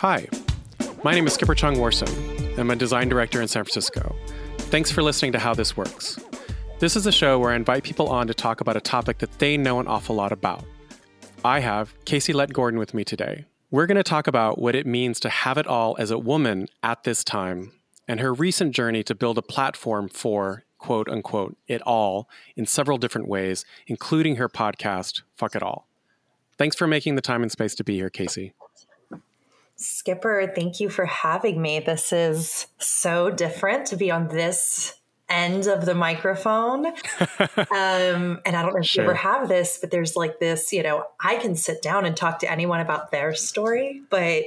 Hi, my name is Skipper Chong Warson. I'm a design director in San Francisco. Thanks for listening to How This Works. This is a show where I invite people on to talk about a topic that they know an awful lot about. I have Casey Lett Gordon with me today. We're going to talk about what it means to have it all as a woman at this time and her recent journey to build a platform for quote unquote it all in several different ways, including her podcast, Fuck It All. Thanks for making the time and space to be here, Casey. Skipper, thank you for having me. This is so different to be on this end of the microphone. um, and I don't know if sure. you ever have this, but there's like this, you know, I can sit down and talk to anyone about their story, but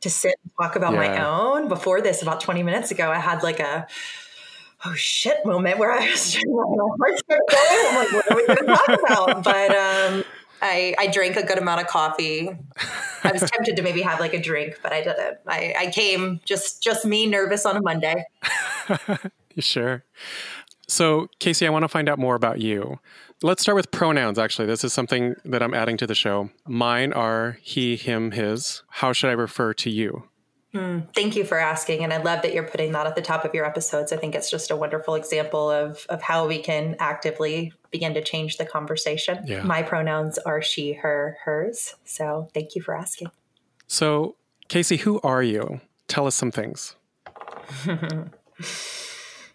to sit and talk about yeah. my own before this, about 20 minutes ago, I had like a, oh shit moment where I was like my heart's going I'm like, what are we going to talk about? But um, I, I drank a good amount of coffee. I was tempted to maybe have like a drink, but I didn't. I, I came just just me nervous on a Monday. sure. So, Casey, I want to find out more about you. Let's start with pronouns, actually. This is something that I'm adding to the show. Mine are he, him, his. How should I refer to you? Hmm. thank you for asking. And I love that you're putting that at the top of your episodes. I think it's just a wonderful example of, of how we can actively begin to change the conversation. Yeah. My pronouns are she, her, hers. So thank you for asking. So, Casey, who are you? Tell us some things.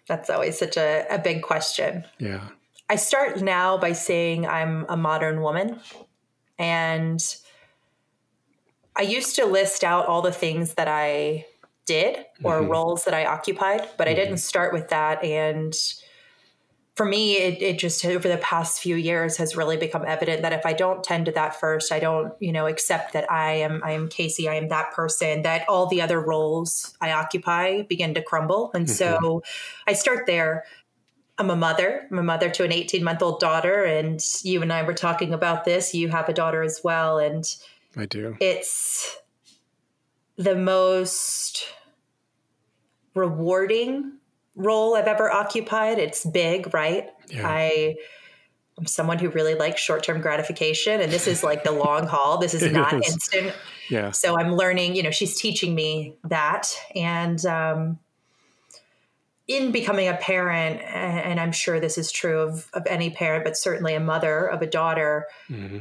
That's always such a, a big question. Yeah. I start now by saying I'm a modern woman. And I used to list out all the things that I did or mm-hmm. roles that I occupied, but mm-hmm. I didn't start with that. And for me, it, it just over the past few years has really become evident that if I don't tend to that first, I don't, you know, accept that I am I am Casey, I am that person, that all the other roles I occupy begin to crumble. And mm-hmm. so I start there. I'm a mother. I'm a mother to an 18 month old daughter. And you and I were talking about this. You have a daughter as well. And I do. It's the most rewarding role I've ever occupied. It's big, right? Yeah. I I'm someone who really likes short-term gratification and this is like the long haul. This is not is. instant. Yeah. So I'm learning, you know, she's teaching me that and um in becoming a parent, and I'm sure this is true of, of any parent, but certainly a mother of a daughter, mm-hmm.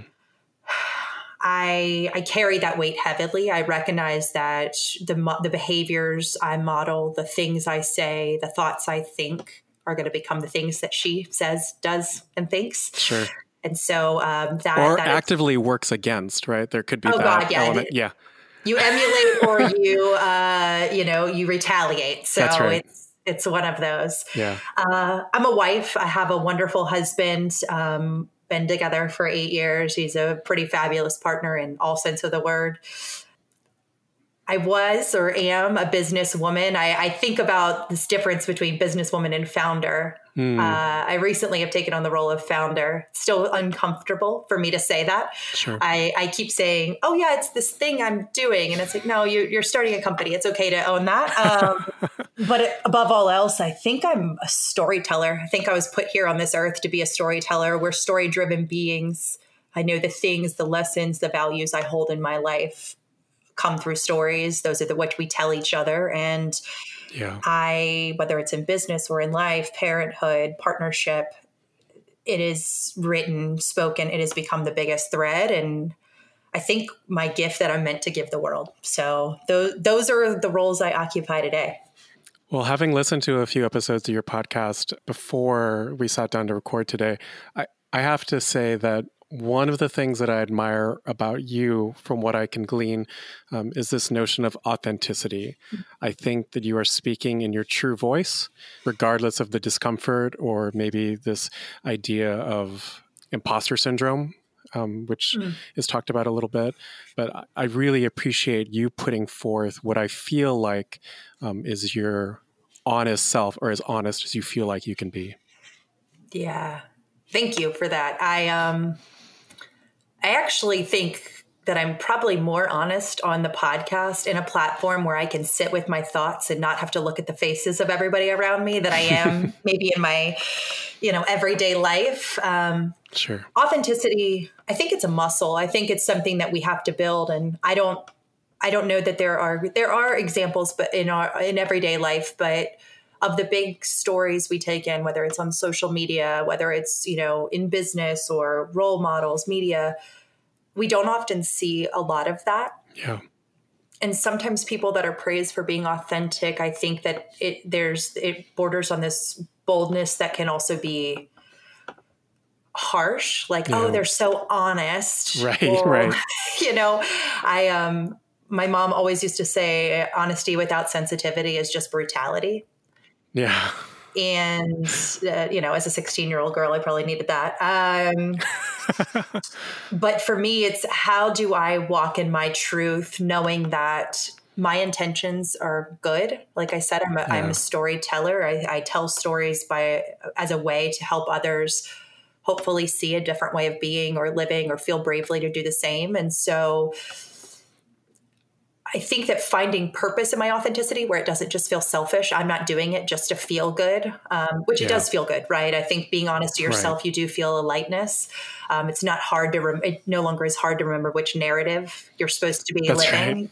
I I carry that weight heavily. I recognize that the the behaviors I model, the things I say, the thoughts I think are going to become the things that she says, does, and thinks. Sure. And so um, that or that actively is, works against, right? There could be oh that God, yeah. element. Yeah. You emulate or you uh, you know you retaliate. So right. it's it's one of those. Yeah. Uh, I'm a wife. I have a wonderful husband. Um, been together for eight years. He's a pretty fabulous partner in all sense of the word. I was or am a businesswoman. I, I think about this difference between businesswoman and founder. Mm. Uh, I recently have taken on the role of founder. still uncomfortable for me to say that. Sure. I, I keep saying, "Oh yeah, it's this thing I'm doing," and it's like, "No, you, are starting a company. It's okay to own that." Um, but above all else, I think I'm a storyteller. I think I was put here on this earth to be a storyteller. We're story-driven beings. I know the things, the lessons, the values I hold in my life come through stories. Those are the what we tell each other. And yeah. I, whether it's in business or in life, parenthood, partnership, it is written, spoken, it has become the biggest thread. And I think my gift that I'm meant to give the world. So those those are the roles I occupy today. Well, having listened to a few episodes of your podcast before we sat down to record today, I, I have to say that one of the things that I admire about you, from what I can glean, um, is this notion of authenticity. I think that you are speaking in your true voice, regardless of the discomfort or maybe this idea of imposter syndrome. Um, which mm. is talked about a little bit, but I really appreciate you putting forth what I feel like um, is your honest self, or as honest as you feel like you can be. Yeah, thank you for that. I um, I actually think that I'm probably more honest on the podcast in a platform where I can sit with my thoughts and not have to look at the faces of everybody around me that I am maybe in my, you know, everyday life. Um, sure. Authenticity, I think it's a muscle. I think it's something that we have to build. And I don't, I don't know that there are there are examples, but in our in everyday life, but of the big stories we take in, whether it's on social media, whether it's you know in business or role models, media, we don't often see a lot of that. Yeah. And sometimes people that are praised for being authentic, I think that it there's it borders on this boldness that can also be harsh like oh, yeah. oh they're so honest right or, right you know i um my mom always used to say honesty without sensitivity is just brutality yeah. And uh, you know as a 16 year old girl i probably needed that. Um, but for me it's how do i walk in my truth knowing that my intentions are good? Like i said i'm a, yeah. I'm a storyteller. I, I tell stories by as a way to help others hopefully see a different way of being or living or feel bravely to do the same. And so I think that finding purpose in my authenticity where it doesn't just feel selfish, I'm not doing it just to feel good, um, which yeah. it does feel good, right? I think being honest to yourself, right. you do feel a lightness. Um, it's not hard to, rem- it no longer is hard to remember which narrative you're supposed to be That's living. Right.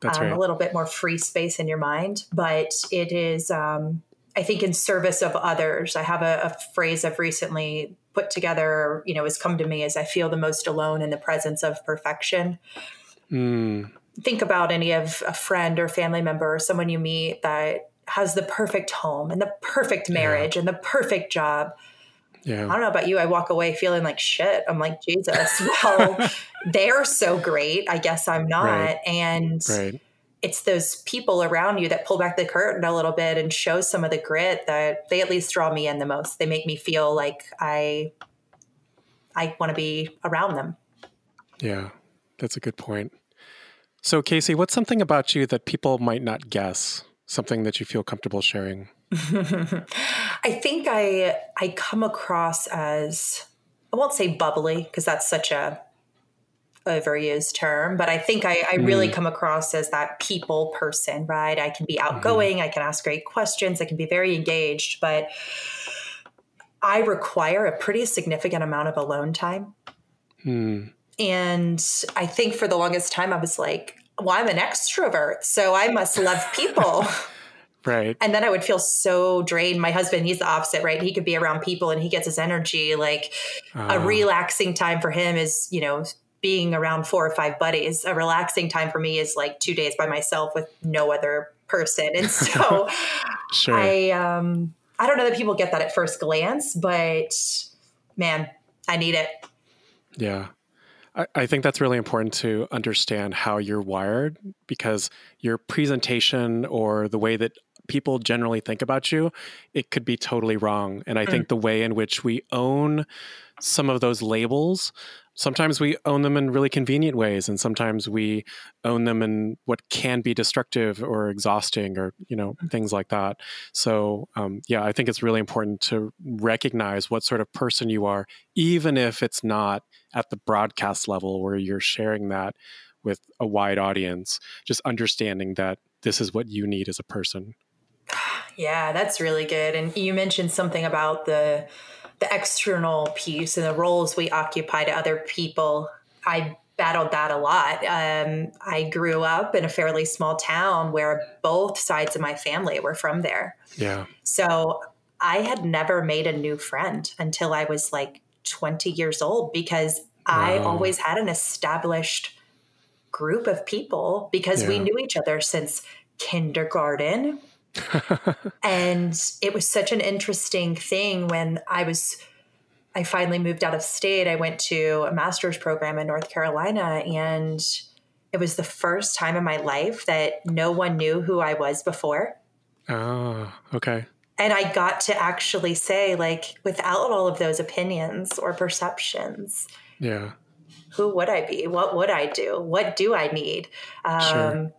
That's um, right. A little bit more free space in your mind, but it is, um, I think, in service of others. I have a, a phrase I've recently put together, you know, has come to me as I feel the most alone in the presence of perfection. Mm think about any of a friend or family member or someone you meet that has the perfect home and the perfect marriage yeah. and the perfect job. Yeah. I don't know about you. I walk away feeling like shit. I'm like, Jesus, well, they're so great. I guess I'm not. Right. And right. it's those people around you that pull back the curtain a little bit and show some of the grit that they at least draw me in the most. They make me feel like I I want to be around them. Yeah. That's a good point. So, Casey, what's something about you that people might not guess? Something that you feel comfortable sharing? I think I I come across as I won't say bubbly because that's such a overused term, but I think I, I really mm. come across as that people person, right? I can be mm-hmm. outgoing, mm-hmm. I can ask great questions, I can be very engaged, but I require a pretty significant amount of alone time. Mm. And I think for the longest time, I was like, well, I'm an extrovert, so I must love people. right. And then I would feel so drained. My husband, he's the opposite, right? He could be around people and he gets his energy. Like uh. a ah. relaxing time for him is, you know, being around four or five buddies. A relaxing time for me is like two days by myself with no other person. And so sure. I um I don't know that people get that at first glance, but man, I need it. Yeah. I think that's really important to understand how you're wired because your presentation or the way that people generally think about you, it could be totally wrong. And I mm. think the way in which we own some of those labels, sometimes we own them in really convenient ways, and sometimes we own them in what can be destructive or exhausting, or you know mm. things like that. So um, yeah, I think it's really important to recognize what sort of person you are, even if it's not at the broadcast level where you're sharing that with a wide audience. Just understanding that this is what you need as a person. Yeah, that's really good. And you mentioned something about the the external piece and the roles we occupy to other people. I battled that a lot. Um, I grew up in a fairly small town where both sides of my family were from there. Yeah. So I had never made a new friend until I was like 20 years old because wow. I always had an established group of people because yeah. we knew each other since kindergarten and it was such an interesting thing when I was I finally moved out of state. I went to a master's program in North Carolina and it was the first time in my life that no one knew who I was before. Oh, okay. And I got to actually say, like, without all of those opinions or perceptions, yeah, who would I be? What would I do? What do I need? Um, sure.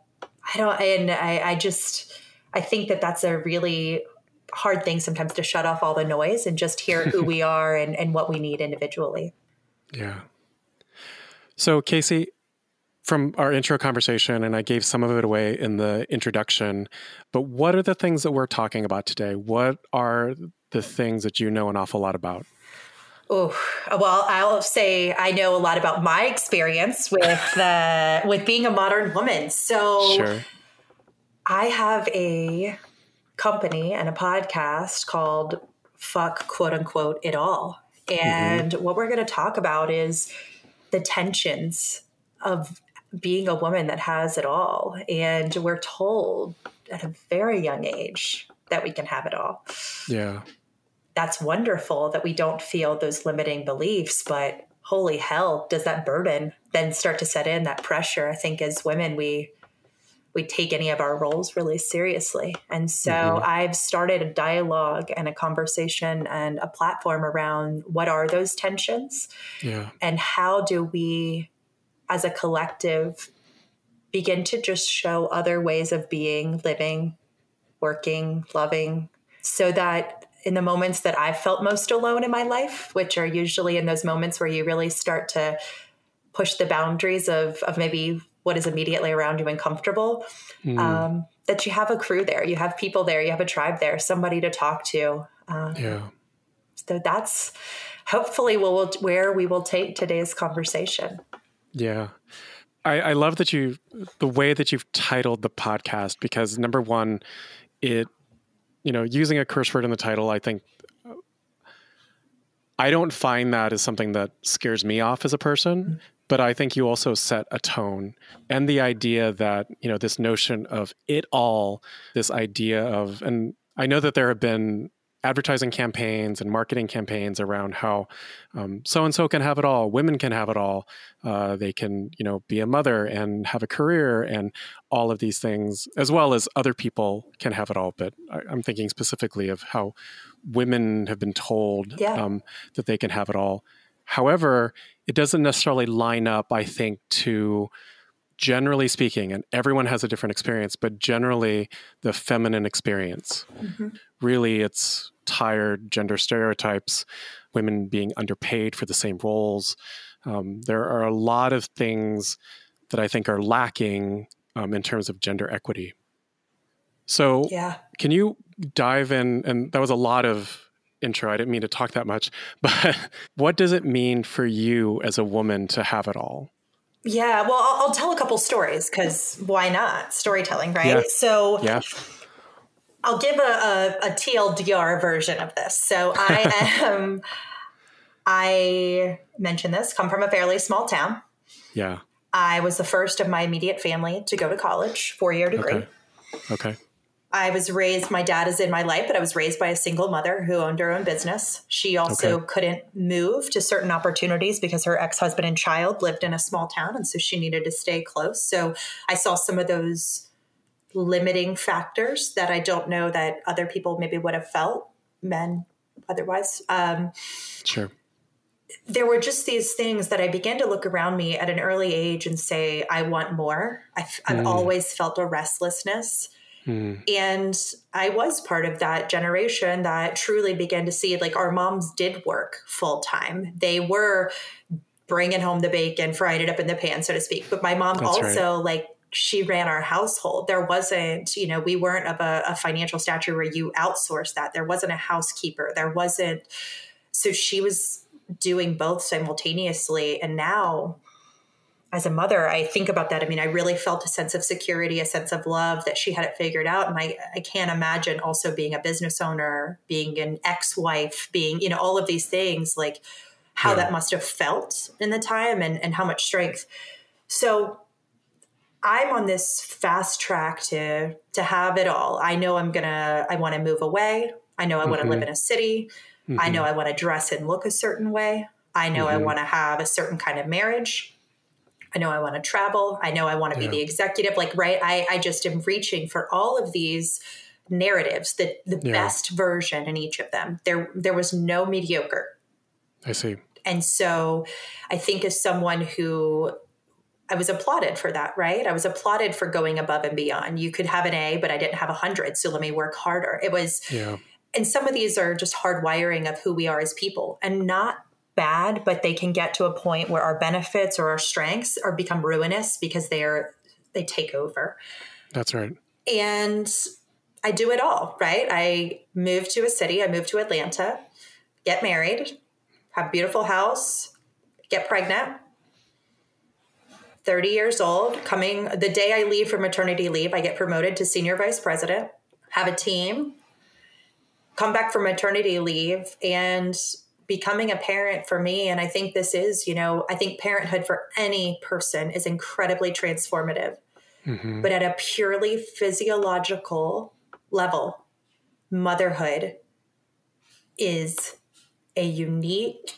I don't, and I, I just, I think that that's a really hard thing sometimes to shut off all the noise and just hear who we are and, and what we need individually. Yeah. So, Casey, from our intro conversation, and I gave some of it away in the introduction, but what are the things that we're talking about today? What are the things that you know an awful lot about? Oh, well, I'll say I know a lot about my experience with uh, with being a modern woman. So sure. I have a company and a podcast called Fuck Quote Unquote It All. Mm-hmm. And mm-hmm. what we're going to talk about is the tensions of being a woman that has it all. And we're told at a very young age that we can have it all. Yeah that's wonderful that we don't feel those limiting beliefs, but holy hell, does that burden then start to set in that pressure? I think as women, we we take any of our roles really seriously. And so mm-hmm. I've started a dialogue and a conversation and a platform around what are those tensions? Yeah. And how do we as a collective begin to just show other ways of being, living, working, loving so that in the moments that I've felt most alone in my life, which are usually in those moments where you really start to push the boundaries of, of maybe what is immediately around you and comfortable, mm. um, that you have a crew there, you have people there, you have a tribe there, somebody to talk to. Um, yeah. So that's hopefully we'll, where we will take today's conversation. Yeah. I, I love that you, the way that you've titled the podcast, because number one, it you know, using a curse word in the title, I think I don't find that as something that scares me off as a person, mm-hmm. but I think you also set a tone and the idea that, you know, this notion of it all, this idea of, and I know that there have been advertising campaigns and marketing campaigns around how so and so can have it all, women can have it all, uh, they can you know be a mother and have a career and all of these things, as well as other people can have it all. But I, am thinking specifically of how women have been told yeah. um, that they can have it all. However, it doesn't necessarily line up, I think, to generally speaking, and everyone has a different experience, but generally the feminine experience. Mm-hmm. Really, it's tired gender stereotypes, women being underpaid for the same roles. Um, there are a lot of things that I think are lacking um, in terms of gender equity. So, yeah. can you dive in? And that was a lot of intro. I didn't mean to talk that much, but what does it mean for you as a woman to have it all? Yeah, well, I'll, I'll tell a couple stories because why not? Storytelling, right? Yeah. So, yeah. I'll give a, a, a TLDR version of this. So, I am, I mentioned this, come from a fairly small town. Yeah. I was the first of my immediate family to go to college, four year degree. Okay. okay. I was raised, my dad is in my life, but I was raised by a single mother who owned her own business. She also okay. couldn't move to certain opportunities because her ex husband and child lived in a small town. And so she needed to stay close. So I saw some of those limiting factors that I don't know that other people maybe would have felt, men otherwise. Um, sure. There were just these things that I began to look around me at an early age and say, I want more. I've, I've mm. always felt a restlessness Mm. And I was part of that generation that truly began to see like our moms did work full time. They were bringing home the bacon, frying it up in the pan, so to speak. But my mom That's also right. like she ran our household. There wasn't, you know, we weren't of a, a financial stature where you outsource that. There wasn't a housekeeper. There wasn't. So she was doing both simultaneously. And now as a mother, I think about that. I mean, I really felt a sense of security, a sense of love that she had it figured out. And I, I can't imagine also being a business owner, being an ex wife, being, you know, all of these things, like how yeah. that must have felt in the time and, and how much strength. So I'm on this fast track to to have it all. I know I'm gonna I want to move away. I know I mm-hmm. want to live in a city. Mm-hmm. I know I want to dress and look a certain way. I know mm-hmm. I want to have a certain kind of marriage. I know I want to travel. I know I want to yeah. be the executive. Like, right? I, I just am reaching for all of these narratives, the the yeah. best version in each of them. There there was no mediocre. I see. And so I think as someone who I was applauded for that, right? I was applauded for going above and beyond. You could have an A, but I didn't have a hundred, so let me work harder. It was yeah. and some of these are just hard wiring of who we are as people and not bad, but they can get to a point where our benefits or our strengths are become ruinous because they are they take over. That's right. And I do it all, right? I move to a city, I move to Atlanta, get married, have a beautiful house, get pregnant. 30 years old, coming the day I leave for maternity leave, I get promoted to senior vice president, have a team, come back from maternity leave, and becoming a parent for me. And I think this is, you know, I think parenthood for any person is incredibly transformative. Mm-hmm. But at a purely physiological level, motherhood is a unique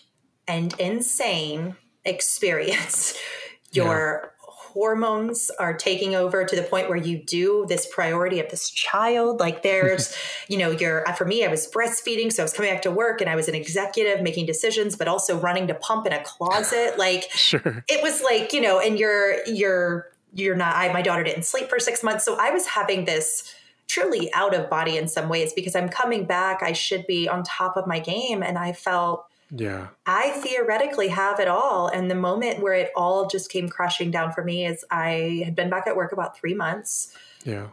and insane experience. Your yeah. hormones are taking over to the point where you do this priority of this child. Like there's, you know, you're, uh, for me, I was breastfeeding. So I was coming back to work and I was an executive making decisions, but also running to pump in a closet. Like sure. it was like, you know, and you're, you're, you're not, I, my daughter didn't sleep for six months. So I was having this, truly out of body in some ways because I'm coming back. I should be on top of my game. And I felt, yeah, I theoretically have it all. And the moment where it all just came crashing down for me is I had been back at work about three months. Yeah.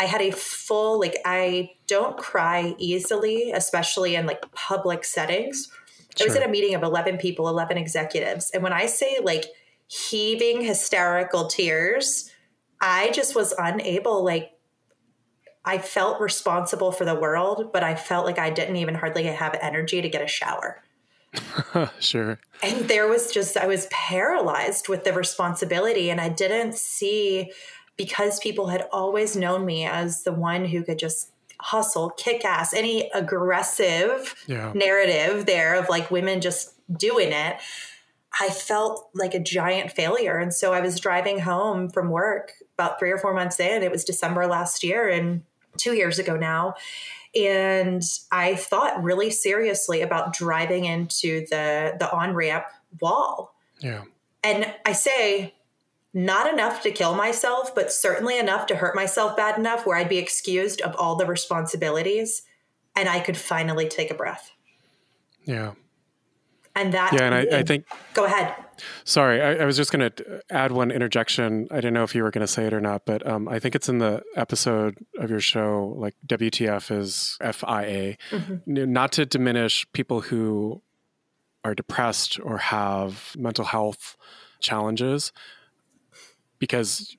I had a full, like, I don't cry easily, especially in like public settings. Sure. I was at a meeting of 11 people, 11 executives. And when I say like heaving hysterical tears, I just was unable, like, I felt responsible for the world, but I felt like I didn't even hardly have energy to get a shower. sure. And there was just, I was paralyzed with the responsibility, and I didn't see because people had always known me as the one who could just hustle, kick ass, any aggressive yeah. narrative there of like women just doing it. I felt like a giant failure. And so I was driving home from work about three or four months in. It was December last year. And two years ago now. And I thought really seriously about driving into the the on ramp wall. Yeah. And I say not enough to kill myself, but certainly enough to hurt myself bad enough where I'd be excused of all the responsibilities and I could finally take a breath. Yeah. And that, yeah, and I, I think, go ahead. Sorry, I, I was just going to add one interjection. I didn't know if you were going to say it or not, but um, I think it's in the episode of your show, like WTF is FIA. Mm-hmm. Not to diminish people who are depressed or have mental health challenges, because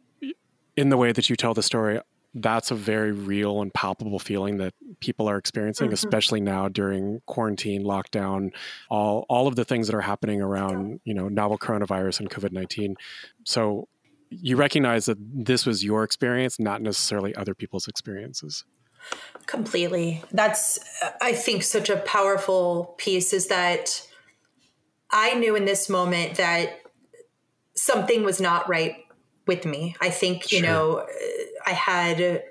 in the way that you tell the story, that's a very real and palpable feeling that people are experiencing, mm-hmm. especially now during quarantine, lockdown, all all of the things that are happening around, you know, novel coronavirus and COVID nineteen. So you recognize that this was your experience, not necessarily other people's experiences. Completely. That's I think such a powerful piece is that I knew in this moment that something was not right with me. I think, you sure. know, I had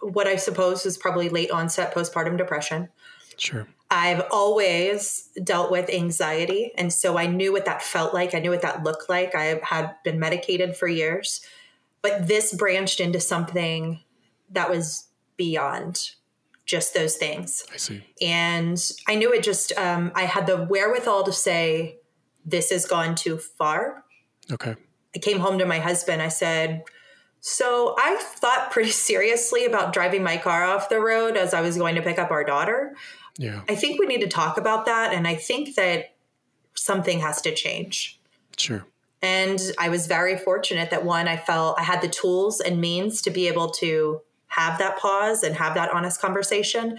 what I suppose was probably late onset postpartum depression. Sure. I've always dealt with anxiety. And so I knew what that felt like. I knew what that looked like. I had been medicated for years. But this branched into something that was beyond just those things. I see. And I knew it just, um, I had the wherewithal to say, this has gone too far. Okay. I came home to my husband. I said, so I thought pretty seriously about driving my car off the road as I was going to pick up our daughter. Yeah. I think we need to talk about that. And I think that something has to change. Sure. And I was very fortunate that one, I felt I had the tools and means to be able to have that pause and have that honest conversation.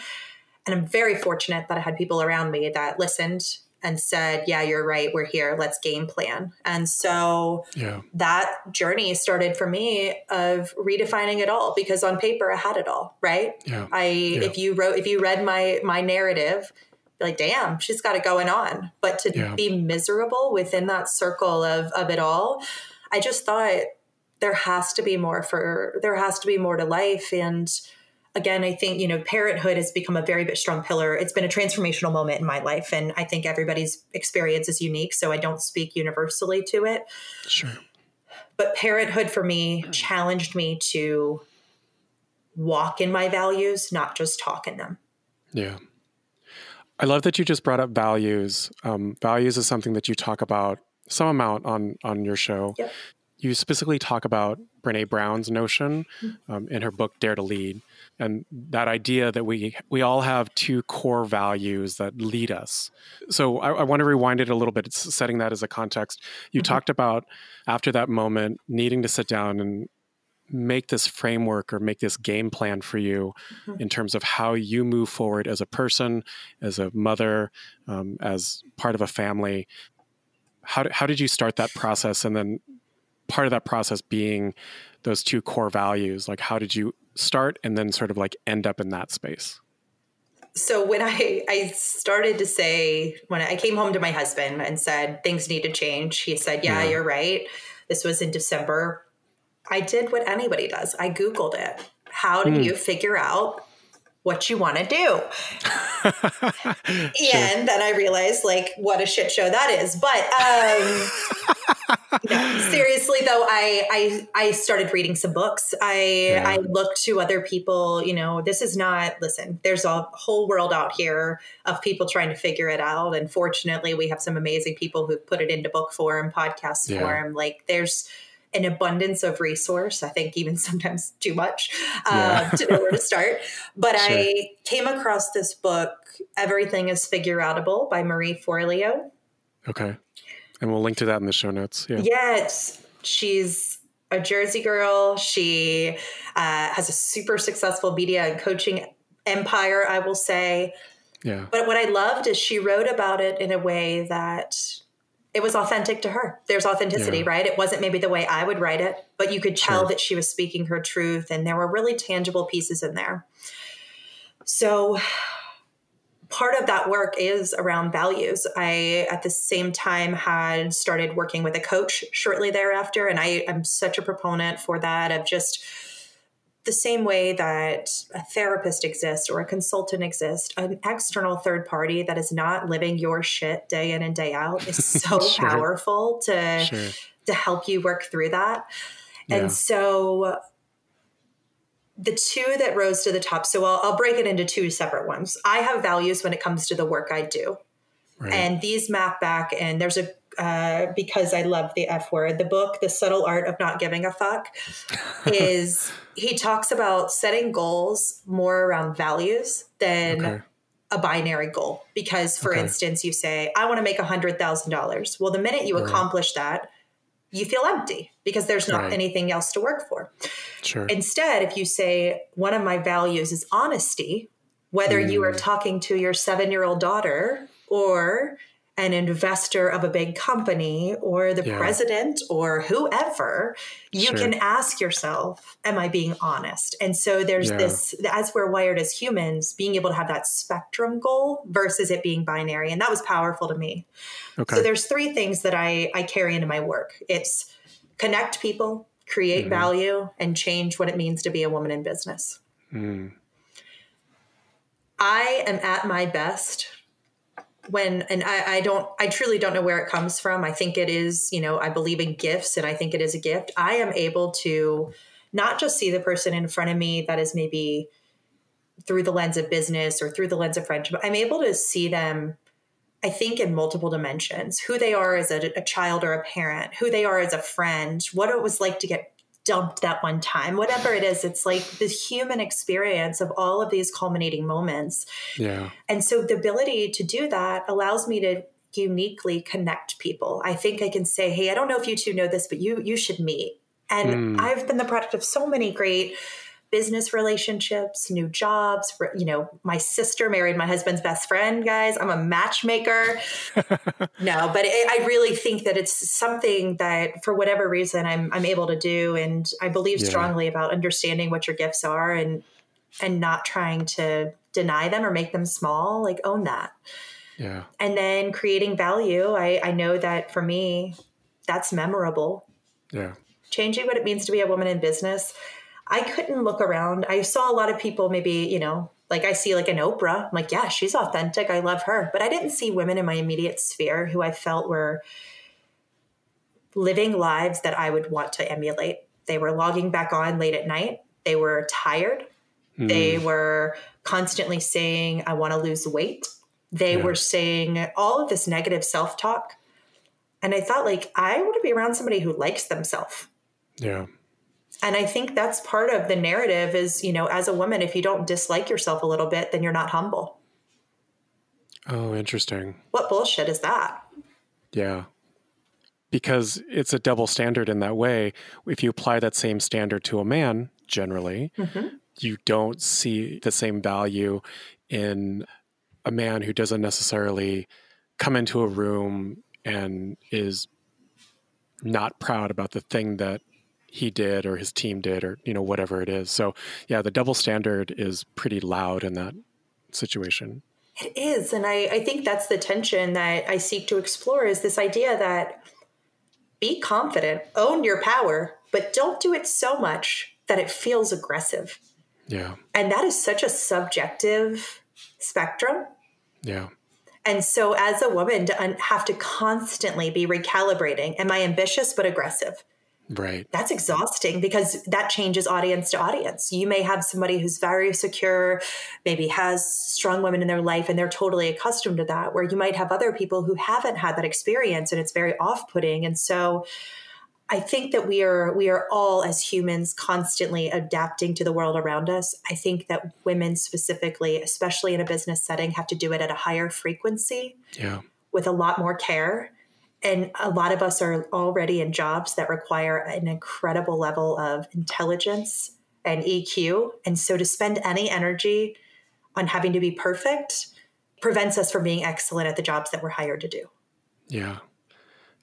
And I'm very fortunate that I had people around me that listened and said, Yeah, you're right. We're here. Let's game plan. And so yeah. that journey started for me of redefining it all because on paper I had it all, right? Yeah. I yeah. if you wrote if you read my my narrative, like, damn, she's got it going on. But to yeah. be miserable within that circle of of it all, I just thought there has to be more for there has to be more to life. And again, I think, you know, parenthood has become a very strong pillar. It's been a transformational moment in my life. And I think everybody's experience is unique. So I don't speak universally to it. Sure. But parenthood for me challenged me to walk in my values, not just talk in them. Yeah. I love that you just brought up values. Um, values is something that you talk about some amount on on your show. Yep you specifically talk about Brene Brown's notion Mm-hmm. um, in her book Dare to Lead, and that idea that we we all have two core values that lead us. So I, I want to rewind it a little bit, it's setting that as a context. You Mhm. talked about after that moment needing to sit down and make this framework or make this game plan for you Mhm. in terms of how you move forward as a person, as a mother, um, as part of a family. How, how did you start that process? And then part of that process being those two core values. Like, how did you start and then sort of like end up in that space? so when I I started to say when I came home to my husband and said things need to change, he said, "Yeah, Yeah. you're right." This was in December. I did what anybody does. I googled it. How do Hmm. you figure out what you want to do? And then I realized like what a shit show that is. But um no, seriously though, I, I I started reading some books. I Yeah. I looked to other people, you know, this is not listen, there's a whole world out here of people trying to figure it out. And fortunately we have some amazing people who've put it into book form, podcast Yeah. form. Like there's an abundance of resource. I think even sometimes too much Yeah. uh, to know where to start. But Sure. I came across this book, Everything is Figure Outable by Marie Forleo. okay. And we'll link to that in the show notes. Yeah. Yes, she's a Jersey girl. She uh, has a super successful media and coaching empire, I will say. Yeah. But what I loved is she wrote about it in a way that it was authentic to her. There's authenticity, Yeah. right? It wasn't maybe the way I would write it, but you could tell Sure. that she was speaking her truth and there were really tangible pieces in there. So part of that work is around values. I at the same time had started working with a coach shortly thereafter and I am such a proponent for that of just the same way that a therapist exists or a consultant exists, an external third party that is not living your shit day in and day out is so Sure. powerful to Sure. to help you work through that. Yeah. And so the two that rose to the top, so I'll, I'll break it into two separate ones. I have values when it comes to the work I do. Right. And these map back, and there's a, uh, because I love the F word, the book, The Subtle Art of Not Giving a Fuck, is he talks about setting goals more around values than okay. a binary goal. Because, for Okay. instance, you say, I want to make $100,000. Well, the minute you Right. accomplish that, you feel empty because there's not Right. anything else to work for. Sure. Instead, if you say, one of my values is honesty, whether you are Mm. talking to your seven year old daughter or an investor of a big company or the Yeah. president or whoever, you Sure. can ask yourself, Am I being honest? And so there's Yeah. this, as we're wired as humans, being able to have that spectrum goal versus it being binary. And that was powerful to me. okay. So there's three things that I, I carry into my work. It's connect people, create Mhm. value, and change what it means to be a woman in business. Mm. I am at my best when and I, I don't I truly don't know where it comes from. I think it is, you know, I believe in gifts and I think it is a gift. I am able to not just see the person in front of me that is maybe through the lens of business or through the lens of friendship. I'm able to see them I think in multiple dimensions who they are as a, a child or a parent, who they are as a friend, what it was like to get dumped that one time, whatever it is. It's like the human experience of all of these culminating moments. Yeah. And so the ability to do that allows me to uniquely connect people. I think I can say, "Hey, I don't know if you two know this, but you you should meet." And Mm. I've been the product of so many great business relationships, new jobs. You know, my sister married my husband's best friend, guys. I'm a matchmaker. no, but it, I really think that it's something that, for whatever reason, I'm I'm able to do, and I believe Yeah. strongly about understanding what your gifts are and and not trying to deny them or make them small. Like own that, Yeah. and then creating value. I I know that for me, that's memorable Yeah. changing what it means to be a woman in business. I couldn't look around. I saw a lot of people, maybe, you know, like I see like an Oprah. I'm like, yeah, she's authentic. I love her. But I didn't see women in my immediate sphere who I felt were living lives that I would want to emulate. They were logging back on late at night. They were tired. Mm. They were constantly saying, I want to lose weight. They Yeah. were saying all of this negative self talk. And I thought, like, I want to be around somebody who likes themselves. Yeah. And I think that's part of the narrative is, you know, as a woman, if you don't dislike yourself a little bit, then you're not humble. Oh, interesting. What bullshit is that? Yeah. Because it's a double standard in that way. If you apply that same standard to a man, generally, mm-hmm. you don't see the same value in a man who doesn't necessarily come into a room and is not proud about the thing that he did or his team did or you know whatever it is. So yeah the double standard is pretty loud in that situation. It is and I, I think that's the tension that i seek to explore is this idea that be confident own your power but don't do it so much that it feels aggressive. Yeah. And that is such a subjective spectrum. Yeah. And so, as a woman, to un- have to constantly be recalibrating am I ambitious but aggressive? Right. That's exhausting because that changes audience to audience. You may have somebody who's very secure, maybe has strong women in their life, and they're totally accustomed to that, where you might have other people who haven't had that experience and it's very off putting. And so, I think that we are we are all as humans constantly adapting to the world around us. I think that women specifically, especially in a business setting, have to do it at a higher frequency. Yeah. With a lot more care. And a lot of us are already in jobs that require an incredible level of intelligence and EQ. And so to spend any energy on having to be perfect prevents us from being excellent at the jobs that we're hired to do. Yeah.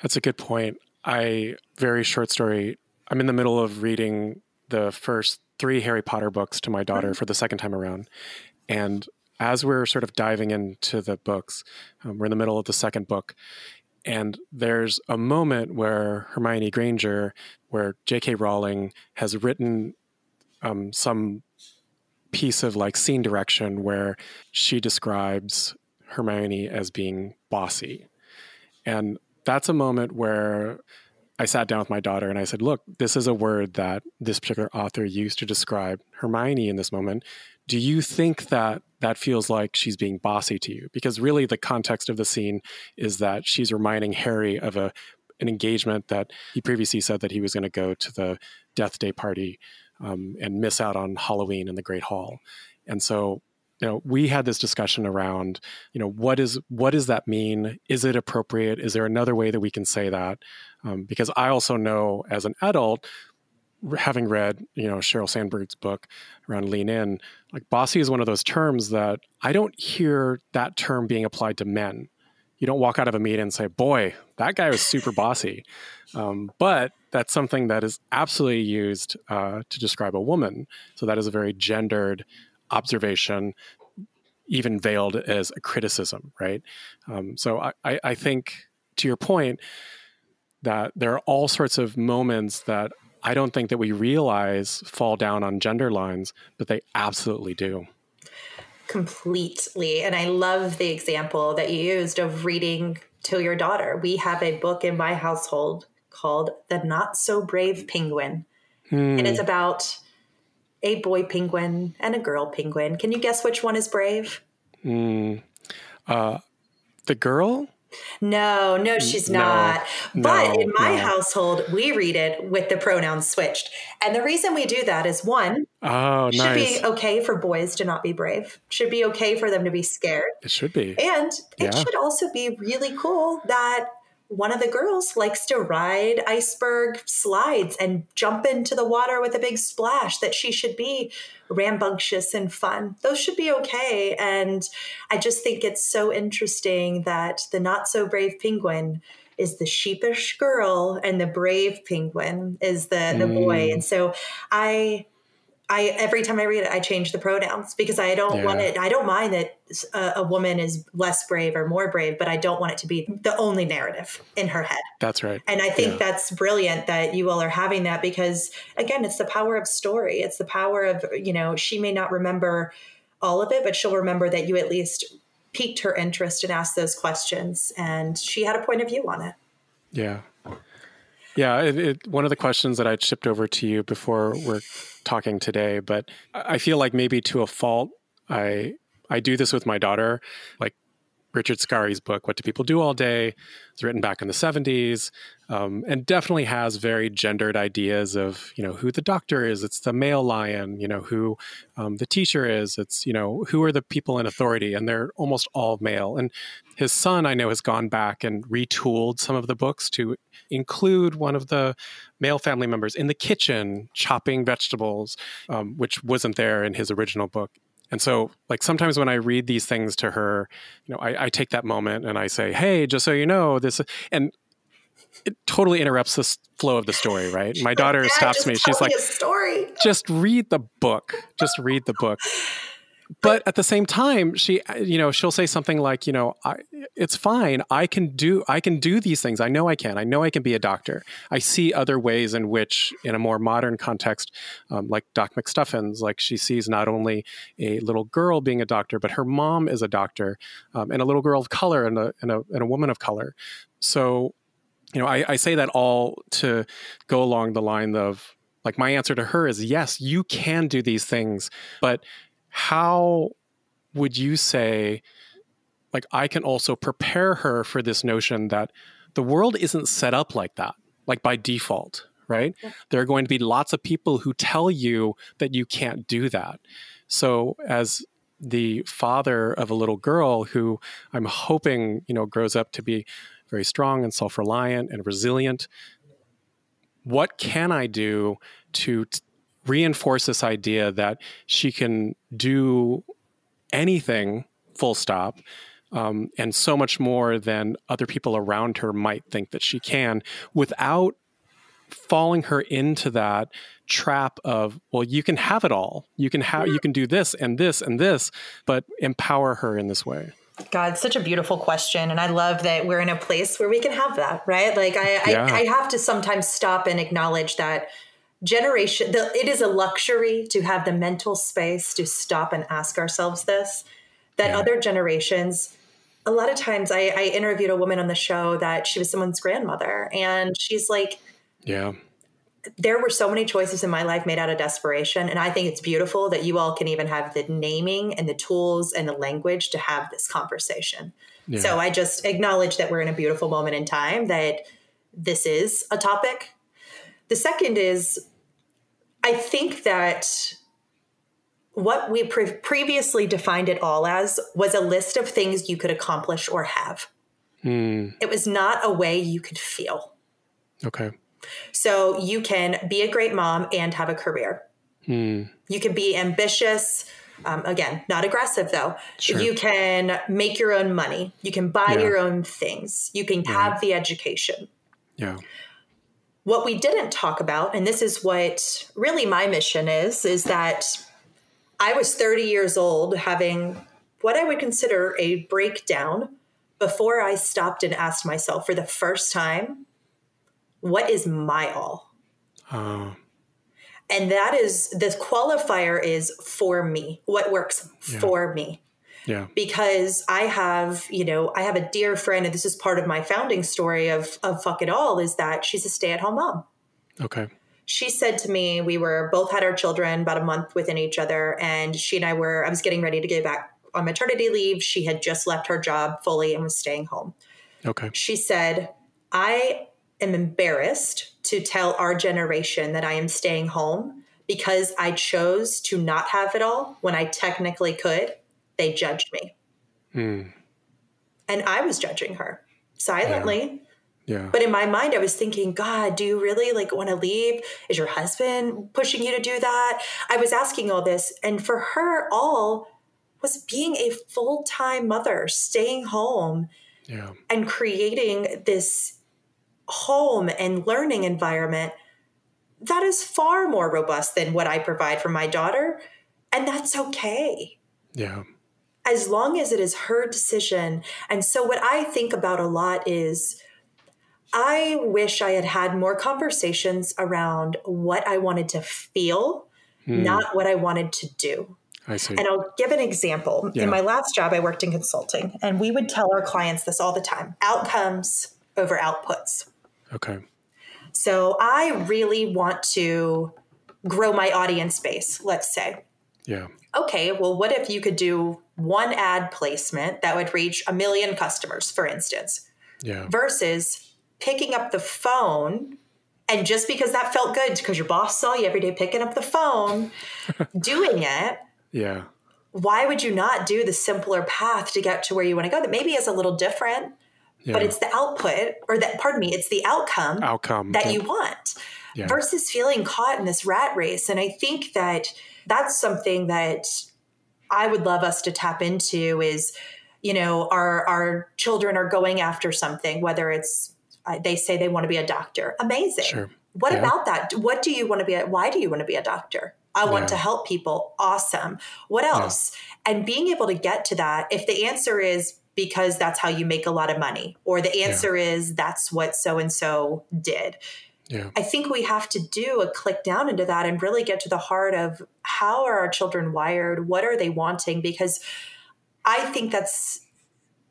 That's a good point. I very short story. I'm in the middle of reading the first three Harry Potter books to my daughter for the second time around, and as we're sort of diving into the books, um, we're in the middle of the second book, and there's a moment where Hermione Granger, where J.K. Rowling has written um, some piece of like scene direction where she describes Hermione as being bossy. And that's a moment where I sat down with my daughter and I said, Look, this is a word that this particular author used to describe Hermione in this moment. Do you think that that feels like she's being bossy to you? Because really, the context of the scene is that she's reminding Harry of a an engagement that he previously said that he was going to go to the Death Day party um, and miss out on Halloween in the Great Hall. And so you know we had this discussion around you know what is what does that mean is it appropriate is there another way that we can say that um, because i also know as an adult having read you know sheryl sandberg's book around lean in like bossy is one of those terms that i don't hear that term being applied to men. You don't walk out of a meeting and say boy that guy was super bossy. Um, but that's something that is absolutely used uh, to describe a woman. So that is a very gendered observation, even veiled as a criticism, right? Um, so I, I think, to your point, that there are all sorts of moments that I don't think that we realize fall down on gender lines, but they absolutely do. Completely. And I love the example that you used of reading to your daughter. We have a book in my household called The Not So Brave Penguin. Hmm. And it's about a boy penguin and a girl penguin. Can you guess which one is brave? Mm, uh, the girl? No, no, she's no, not. But no, in my no. household, we read it with the pronouns switched. And the reason we do that is one, oh, should nice. be okay for boys to not be brave. Should be okay for them to be scared. It should be. And it yeah. should also be really cool that one of the girls likes to ride iceberg slides and jump into the water with a big splash, that she should be rambunctious and fun. Those should be okay. And I just think it's so interesting that the not so brave penguin is the sheepish girl and the brave penguin is the, the mm. boy. And so I I every time I read it, I change the pronouns because I don't yeah. want it. I don't mind that a, a, woman is less brave or more brave, but I don't want it to be the only narrative in her head. That's right. And I think yeah. that's brilliant that you all are having that because again, it's the power of story. It's the power of you know she may not remember all of it, but she'll remember that you at least piqued her interest and asked those questions, and she had a point of view on it. Yeah. Yeah, it, it, one of the questions that I shipped over to you before we're talking today, but I feel like maybe to a fault, I I do this with my daughter. Like Richard Scarry's book, What Do People Do All Day? It's written back in the 70s um, and definitely has very gendered ideas of, you know, who the doctor is. It's the male lion, you know, who um, the teacher is. It's, you know, who are the people in authority? And they're almost all male. And his son, I know, has gone back and retooled some of the books to include one of the male family members in the kitchen chopping vegetables, um, which wasn't there in his original book. And so, like sometimes when I read these things to her, you know, I, I take that moment and I say, "Hey, just so you know, this," and it totally interrupts the flow of the story. Right? My daughter stops me. She's like, "Story. Just read the book. Just read the book." But at the same time she you know she'll say something like you know I, it's fine. I can do i can do these things. I know i can. I know i can be a doctor. I see other ways in which in a more modern context um, like doc mcstuffins like she sees not only a little girl being a doctor but her mom is a doctor um, and a little girl of color and a, and a, and a woman of color. So you know I, I say that all to go along the line of like my answer to her is yes you can do these things but how would you say like I can also prepare her for this notion that the world isn't set up like that, like by default, right? Yeah. There are going to be lots of people who tell you that you can't do that. So as the father of a little girl who I'm hoping, you know, grows up to be very strong and self-reliant and resilient, what can I do to reinforce this idea that she can do anything full stop um, and so much more than other people around her might think that she can without falling her into that trap of well you can have it all you can have you can do this and this and this but empower her in this way God, such a beautiful question. And I love that we're in a place where we can have that, right? Like, I, yeah. I, I, have to sometimes stop and acknowledge that generation the, it is a luxury to have the mental space to stop and ask ourselves this that yeah. other generations a lot of times I, I interviewed a woman on the show that she was someone's grandmother and she's like yeah there were so many choices in my life made out of desperation and i think it's beautiful that you all can even have the naming and the tools and the language to have this conversation yeah. so i just acknowledge that we're in a beautiful moment in time that this is a topic the second is, I think that what we pre- previously defined it all as was a list of things you could accomplish or have. Mm. It was not a way you could feel. Okay. So you can be a great mom and have a career. Mm. You can be ambitious. Um, again, not aggressive though. Sure. You can make your own money. You can buy yeah. your own things. You can yeah. have the education. Yeah. What we didn't talk about, and this is what really my mission is, is that I was 30 years old having what I would consider a breakdown before I stopped and asked myself for the first time, what is my all? Uh, and that is the qualifier is for me, what works yeah. for me. Yeah. Because I have, you know, I have a dear friend, and this is part of my founding story of of fuck it all, is that she's a stay at home mom. Okay. She said to me, we were both had our children about a month within each other, and she and I were, I was getting ready to go back on maternity leave. She had just left her job fully and was staying home. Okay. She said, I am embarrassed to tell our generation that I am staying home because I chose to not have it all when I technically could they judged me. Mm. And I was judging her silently. Yeah. yeah. But in my mind, I was thinking, God, do you really like want to leave? Is your husband pushing you to do that? I was asking all this. And for her, all was being a full time mother, staying home yeah. and creating this home and learning environment that is far more robust than what I provide for my daughter. And that's okay. Yeah as long as it is her decision. And so, what I think about a lot is I wish I had had more conversations around what I wanted to feel, hmm. not what I wanted to do. I see. And I'll give an example. Yeah. In my last job, I worked in consulting, and we would tell our clients this all the time outcomes over outputs. Okay. So I really want to grow my audience base, let's say. Yeah. okay, well, what if you could do one ad placement that would reach a million customers, for instance, Yeah. versus picking up the phone and just because that felt good because your boss saw you every day picking up the phone, doing it, Yeah. why would you not do the simpler path to get to where you want to go that maybe is a little different, Yeah. but it's the output or that, pardon me, it's the outcome outcome that yeah. you want Yeah. versus feeling caught in this rat race. And I think that that's something that I would love us to tap into is, you know, our our children are going after something, whether it's uh, they say they want to be a doctor. Amazing. Sure. What Yeah. about that? What do you want to be? A, why do you want to be a doctor? I want Yeah. to help people. Awesome. What else? And being able to get to that, if the answer is because that's how you make a lot of money, or the answer is that's what so and so did, Yeah. I think we have to do a click down into that and really get to the heart of how are our children wired? What are they wanting? Because I think that's,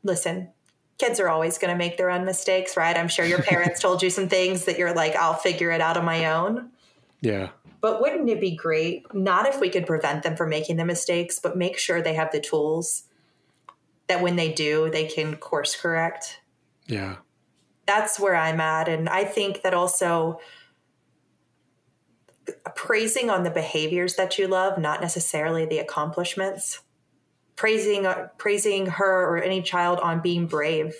listen, kids are always going to make their own mistakes, right? I'm sure your parents told you some things that you're like, I'll figure it out on my own. Yeah. But wouldn't it be great, not if we could prevent them from making the mistakes, but make sure they have the tools that when they do, they can course correct? Yeah. That's where I'm at. And I think that also praising on the behaviors that you love, not necessarily the accomplishments. Praising uh, praising her or any child on being brave,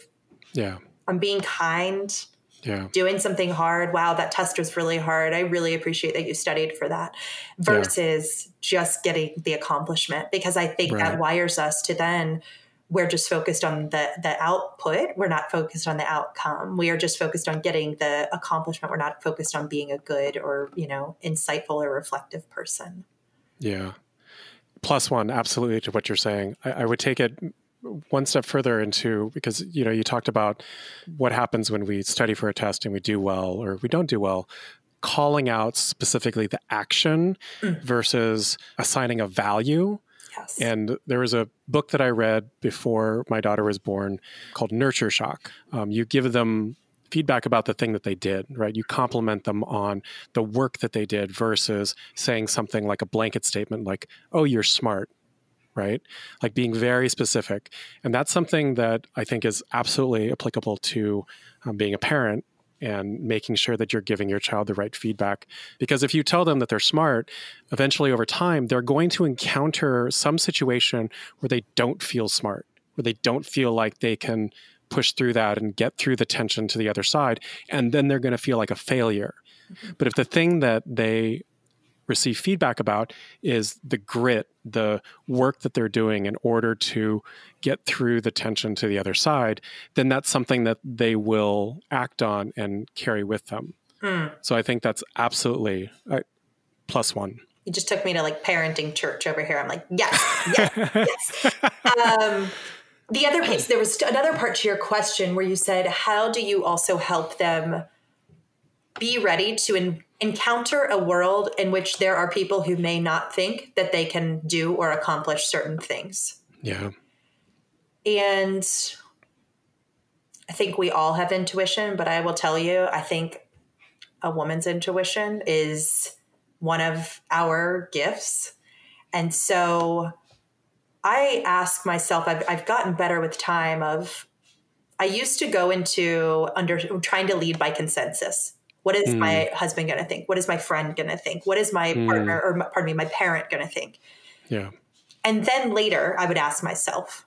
Yeah. on being kind, Yeah. doing something hard. Wow, that test was really hard. I really appreciate that you studied for that. Versus just getting the accomplishment because I think Right. that wires us to then we're just focused on the the output. We're not focused on the outcome. We are just focused on getting the accomplishment. We're not focused on being a good or, you know, insightful or reflective person. Yeah. Plus one, absolutely, to what you're saying. I, I would take it one step further into because you know you talked about what happens when we study for a test and we do well or we don't do well calling out specifically the action mm. versus assigning a value Yes. and there was a book that I read before my daughter was born called Nurture Shock. Um, you give them feedback about the thing that they did, right? You compliment them on the work that they did versus saying something like a blanket statement like, oh, you're smart, right? Like being very specific. And that's something that I think is absolutely applicable to um, being a parent and making sure that you're giving your child the right feedback. Because if you tell them that they're smart, eventually over time, they're going to encounter some situation where they don't feel smart, where they don't feel like they can push through that and get through the tension to the other side. And then they're going to feel like a failure. Mm-hmm. But if the thing that they receive feedback about is the grit, the work that they're doing in order to get through the tension to the other side, then that's something that they will act on and carry with them. Hmm. So I think that's absolutely uh, plus one. You just took me to like parenting church over here. I'm like, yes, yes, yes. Um, the other piece, there was another part to your question where you said, how do you also help them be ready to en- encounter a world in which there are people who may not think that they can do or accomplish certain things? Yeah. And I think we all have intuition, but I will tell you, I think a woman's intuition is one of our gifts. And so I ask myself, I've, I've gotten better with time of, I used to go into under trying to lead by consensus. What is Mm. my husband going to think? What is my friend going to think? What is my partner or my- pardon me, my parent going to think? Yeah. And then later I would ask myself.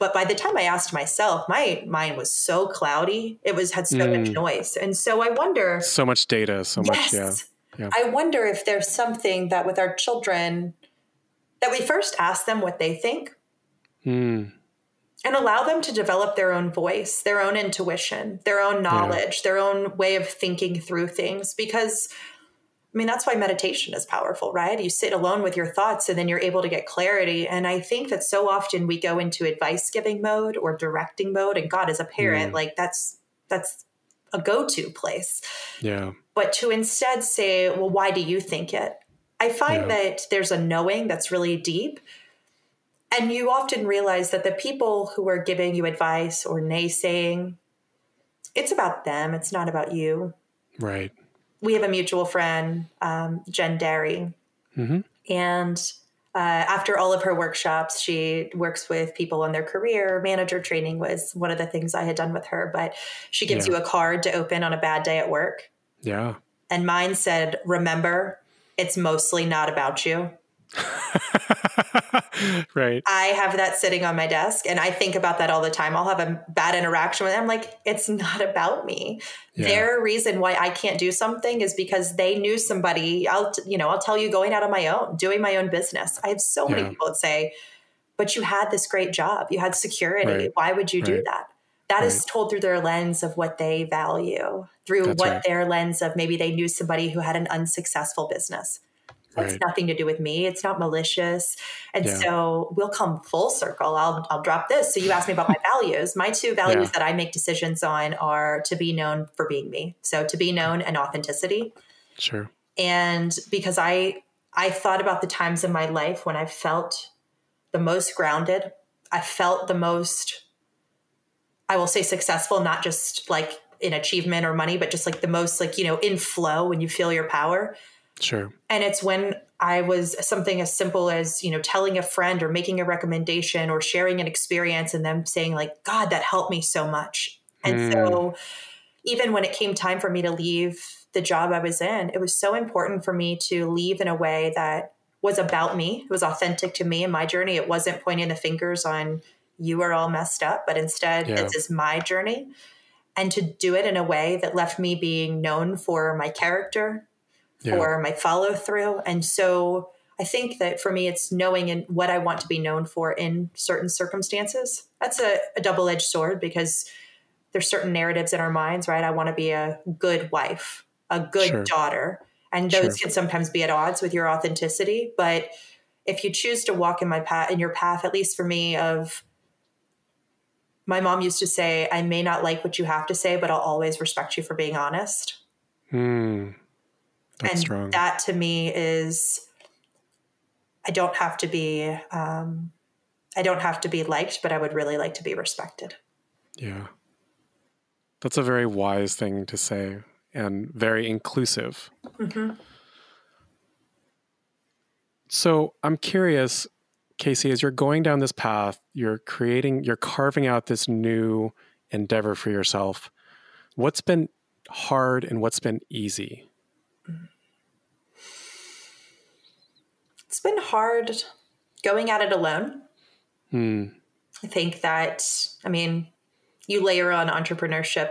But by the time I asked myself, my mind was so cloudy. It was had so much Mm. noise. And so I wonder So much data, so much. Yeah. yes. Yeah. I wonder if there's something that with our children that we first ask them what they think Mm. And allow them to develop their own voice, their own intuition, their own knowledge, their own way of thinking through things. Because, I mean, that's why meditation is powerful, right? You sit alone with your thoughts and then you're able to get clarity. And I think that so often we go into advice giving mode or directing mode. And God, as a parent, Mm. like that's, that's a go to place Yeah. but to instead say, well, why do you think it? I find Yeah. that there's a knowing that's really deep. And you often realize that the people who are giving you advice or naysaying, it's about them, it's not about you. Right. We have a mutual friend, um, Jen Derry, hmm and uh, after all of her workshops, she works with people on their career. Manager training was one of the things I had done with her, but she gives yeah. you a card to open on a bad day at work. Yeah. And mine said, Remember, it's mostly not about you. right. I have that sitting on my desk and I think about that all the time. I'll have a bad interaction with them. I'm like, it's not about me. Yeah. Their reason why I can't do something is because they knew somebody. I'll, you know, I'll tell you going out on my own, doing my own business. I have so yeah. many people that say, but you had this great job. You had security. Right. Why would you right. do that? That right. is told through their lens of what they value, through That's what their lens of maybe they knew somebody who had an unsuccessful business. It's right. nothing to do with me. It's not malicious. And yeah. so we'll come full circle. I'll, I'll drop this. So you asked me about my values. My two values yeah. that I make decisions on are to be known for being me. So to be known and authenticity. Sure. And because I I thought about the times in my life when I felt the most grounded, I felt the most I will say successful, not just like in achievement or money, but just like the most like, you know, in flow when you feel your power. Sure. And it's when I was something as simple as, you know, telling a friend or making a recommendation or sharing an experience and them saying, like, God, that helped me so much. And mm. so even when it came time for me to leave the job I was in, it was so important for me to leave in a way that was about me. It was authentic to me and my journey. It wasn't pointing the fingers on you are all messed up, but instead, yeah. this is my journey. And to do it in a way that left me being known for my character, yeah. or my follow through. And so I think that for me, it's knowing in what I want to be known for in certain circumstances. That's a, a double edged sword because there's certain narratives in our minds, right? I want to be a good wife, a good sure. daughter. And those sure. can sometimes be at odds with your authenticity. But if you choose to walk in my path, in your path, at least for me, of my mom used to say, I may not like what you have to say, but I'll always respect you for being honest. Hmm. That's and strong. that to me is I don't have to be um, I don't have to be liked, but I would really like to be respected. Yeah. That's a very wise thing to say and very inclusive. Mm-hmm. So I'm curious, Casey, as you're going down this path, you're creating, you're carving out this new endeavor for yourself. What's been hard and what's been easy? It's been hard going at it alone. Hmm. I think that, I mean, you layer on entrepreneurship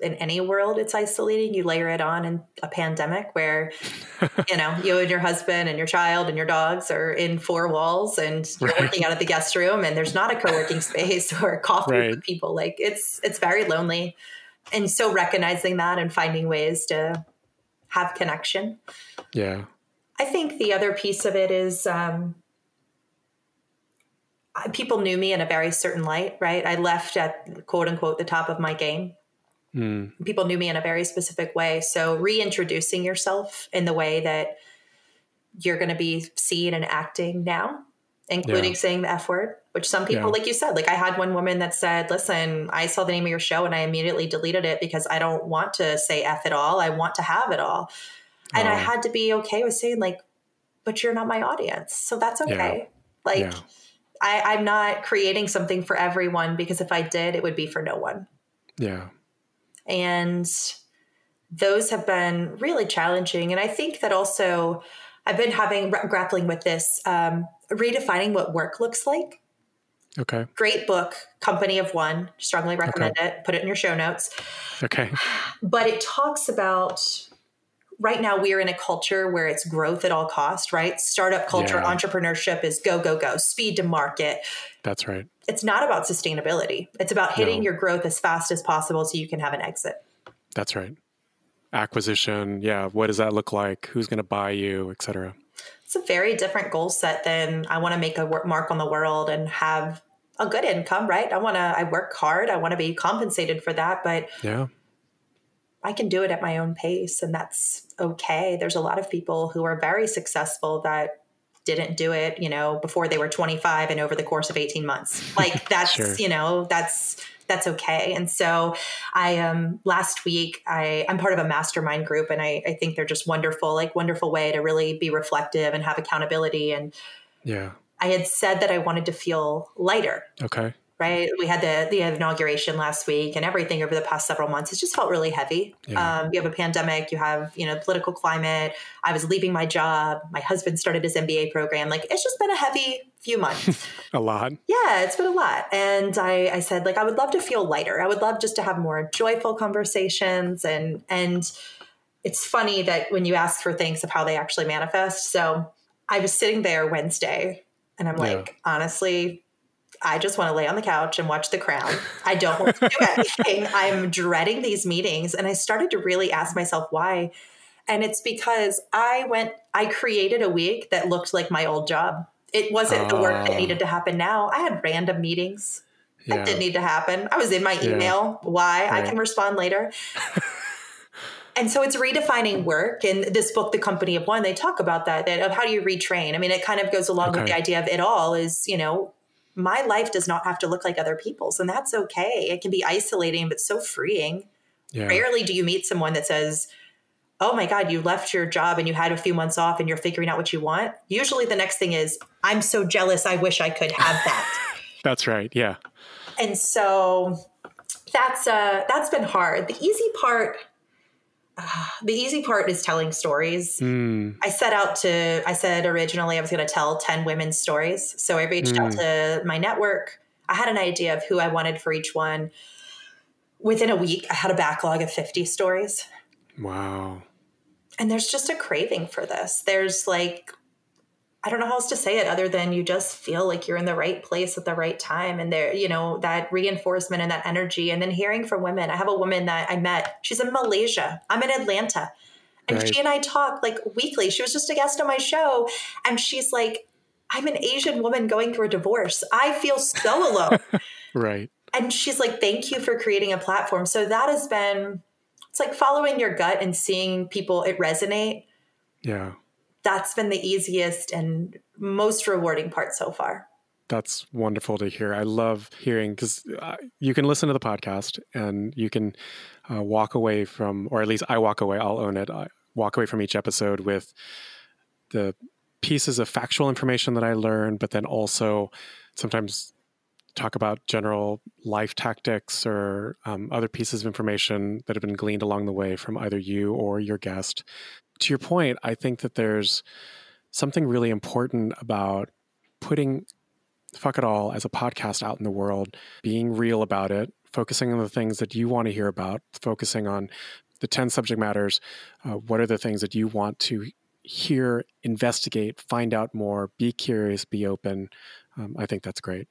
in any world, it's isolating. You layer it on in a pandemic where, you know, you and your husband and your child and your dogs are in four walls and you're right. working out of the guest room and there's not a co-working space or coffee right. with people. Like it's it's very lonely. And so recognizing that and finding ways to have connection. Yeah. I think the other piece of it is um, people knew me in a very certain light, right? I left at quote unquote the top of my game. Mm. People knew me in a very specific way. So reintroducing yourself in the way that you're going to be seen and acting now, including yeah. saying the F word, which some people, yeah. like you said, like I had one woman that said, listen, I saw the name of your show and I immediately deleted it because I don't want to say F at all. I want to have it all. And I had to be okay with saying, like, but you're not my audience. So that's okay. Yeah. Like, yeah. I, I'm not creating something for everyone because if I did, it would be for no one. Yeah. And those have been really challenging. And I think that also I've been having grappling with this, um, redefining what work looks like. Okay. Great book, Company of One. Strongly recommend okay. it. Put it in your show notes. Okay. But it talks about right now we're in a culture where it's growth at all cost, right? Startup culture, yeah. entrepreneurship is go, go, go, speed to market. That's right. It's not about sustainability. It's about hitting no. your growth as fast as possible so you can have an exit. That's right. Acquisition. Yeah. What does that look like? Who's going to buy you, et cetera? It's a very different goal set than I want to make a mark on the world and have a good income, right? I want to, I work hard. I want to be compensated for that. But yeah I can do it at my own pace and that's okay. There's a lot of people who are very successful that didn't do it, you know, before they were 25 and over the course of 18 months. Like that's, sure. you know, that's that's okay. And so I um last week I I'm part of a mastermind group and I, I think they're just wonderful, like wonderful way to really be reflective and have accountability. And Yeah. I had said that I wanted to feel lighter. Okay right? We had the the inauguration last week, and everything over the past several months. It's just felt really heavy. Yeah. Um, you have a pandemic, you have you know political climate. I was leaving my job. My husband started his MBA program. Like it's just been a heavy few months. a lot. Yeah, it's been a lot. And I, I said like I would love to feel lighter. I would love just to have more joyful conversations and and. It's funny that when you ask for things of how they actually manifest. So I was sitting there Wednesday and I'm like, yeah. honestly, I just want to lay on the couch and watch The Crown. I don't want to do anything. I'm dreading these meetings. And I started to really ask myself why. And it's because I went, I created a week that looked like my old job. It wasn't the work that oh. needed to happen now. I had random meetings yeah. that didn't need to happen. I was in my email. Yeah. Why? Right. I can respond later. and so it's redefining work and this book the company of one they talk about that, that of how do you retrain i mean it kind of goes along okay. with the idea of it all is you know my life does not have to look like other people's and that's okay. It can be isolating but so freeing. Yeah. rarely do you meet someone that says oh my god you left your job and you had a few months off and you're figuring out what you want. Usually the next thing is i'm so jealous i wish i could have that. That's right yeah. And so that's uh that's been hard. The easy part the easy part is telling stories. Mm. I set out to, I said originally I was going to tell 10 women's stories. So I reached mm. out hmm. to my network. I had an idea of who I wanted for each one. Within a week, I had a backlog of 50 stories. Wow. And there's just a craving for this. There's like I don't know how else to say it other than you just feel like you're in the right place at the right time. And there, you know, that reinforcement and that energy. And then hearing from women. I have a woman that I met, she's in Malaysia. I'm in Atlanta. And right. she and I talk like weekly. She was just a guest on my show. And she's like, I'm an Asian woman going through a divorce. I feel so alone. right. And she's like, thank you for creating a platform. So that has been, it's like following your gut and seeing people it resonate. Yeah that's been the easiest and most rewarding part so far. That's wonderful to hear. I love hearing because uh, you can listen to the podcast and you can uh, walk away from, or at least I walk away, I'll own it, I walk away from each episode with the pieces of factual information that I learned, but then also sometimes talk about general life tactics or um, other pieces of information that have been gleaned along the way from either you or your guest to your point, I think that there's something really important about putting fuck it all as a podcast out in the world, being real about it, focusing on the things that you want to hear about, focusing on the 10 subject matters. Uh, what are the things that you want to hear, investigate, find out more, be curious, be open? Um, I think that's great.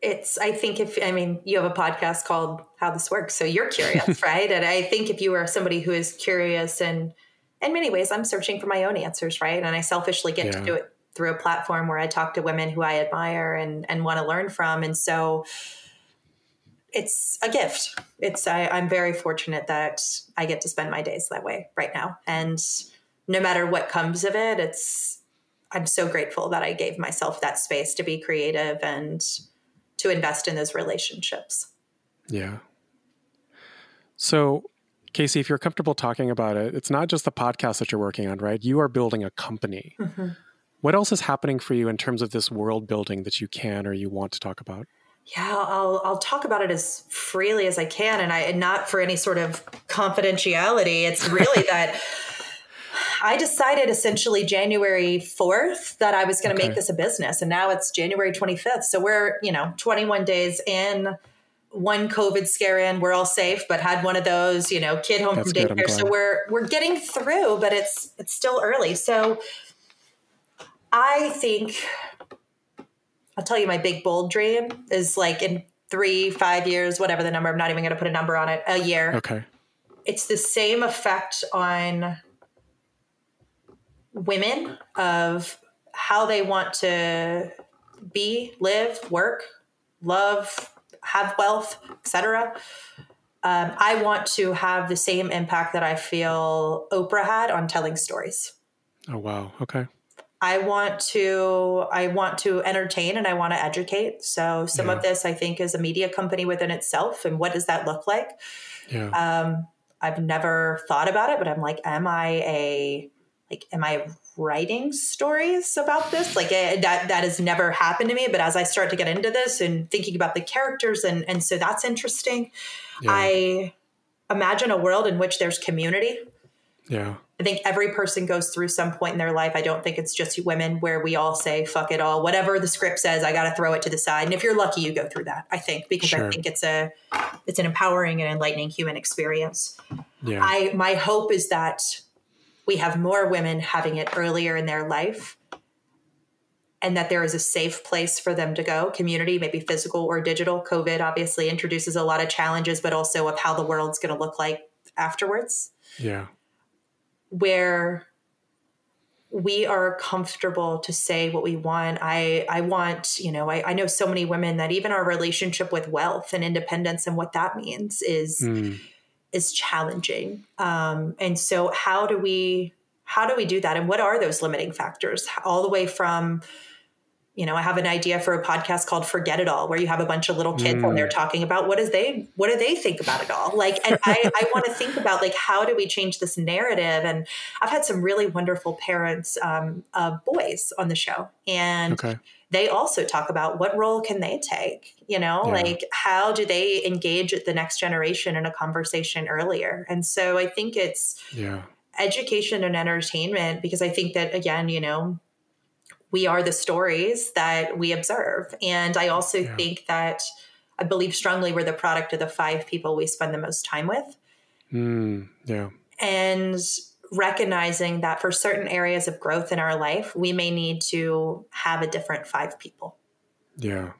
It's, I think if, I mean, you have a podcast called How This Works, so you're curious, right? And I think if you are somebody who is curious and in many ways, I'm searching for my own answers, right? And I selfishly get yeah. to do it through a platform where I talk to women who I admire and and want to learn from. And so it's a gift. It's I, I'm very fortunate that I get to spend my days that way right now. And no matter what comes of it, it's I'm so grateful that I gave myself that space to be creative and to invest in those relationships. Yeah. So Casey, if you're comfortable talking about it, it's not just the podcast that you're working on, right? You are building a company. Mm-hmm. What else is happening for you in terms of this world building that you can or you want to talk about? Yeah, I'll I'll talk about it as freely as I can, and I and not for any sort of confidentiality. It's really that I decided essentially January 4th that I was going to okay. make this a business. And now it's January 25th. So we're, you know, 21 days in one COVID scare in. We're all safe, but had one of those, you know, kid home That's from daycare. So we're we're getting through, but it's it's still early. So I think I'll tell you my big bold dream is like in three, five years, whatever the number. I'm not even going to put a number on it. A year. Okay. It's the same effect on women of how they want to be, live, work, love, have wealth, etc. Um, I want to have the same impact that I feel Oprah had on telling stories. Oh wow! Okay. I want to I want to entertain and I want to educate. So some yeah. of this I think is a media company within itself, and what does that look like? Yeah. Um, I've never thought about it, but I'm like, am I a like, am I writing stories about this. Like it, that that has never happened to me, but as I start to get into this and thinking about the characters and and so that's interesting. Yeah. I imagine a world in which there's community. Yeah. I think every person goes through some point in their life. I don't think it's just women where we all say, fuck it all. Whatever the script says, I got to throw it to the side. And if you're lucky, you go through that, I think, because sure. I think it's a, it's an empowering and enlightening human experience. Yeah. I, my hope is that we have more women having it earlier in their life and that there is a safe place for them to go community maybe physical or digital covid obviously introduces a lot of challenges but also of how the world's going to look like afterwards yeah where we are comfortable to say what we want. I I want, you know, I, I know so many women that even our relationship with wealth and independence and what that means is mm. Is challenging. Um, and so how do we how do we do that? And what are those limiting factors? All the way from you know, I have an idea for a podcast called Forget It All, where you have a bunch of little kids mm. and they're talking about what is they what do they think about it all? Like, and I, I want to think about like how do we change this narrative? And I've had some really wonderful parents um, of boys on the show, and okay. they also talk about what role can they take? You know, yeah. like how do they engage the next generation in a conversation earlier? And so I think it's yeah education and entertainment because I think that again, you know, we are the stories that we observe. And I also yeah. think that I believe strongly we're the product of the five people we spend the most time with. Mm, yeah. And recognizing that for certain areas of growth in our life, we may need to have a different five people. Yeah.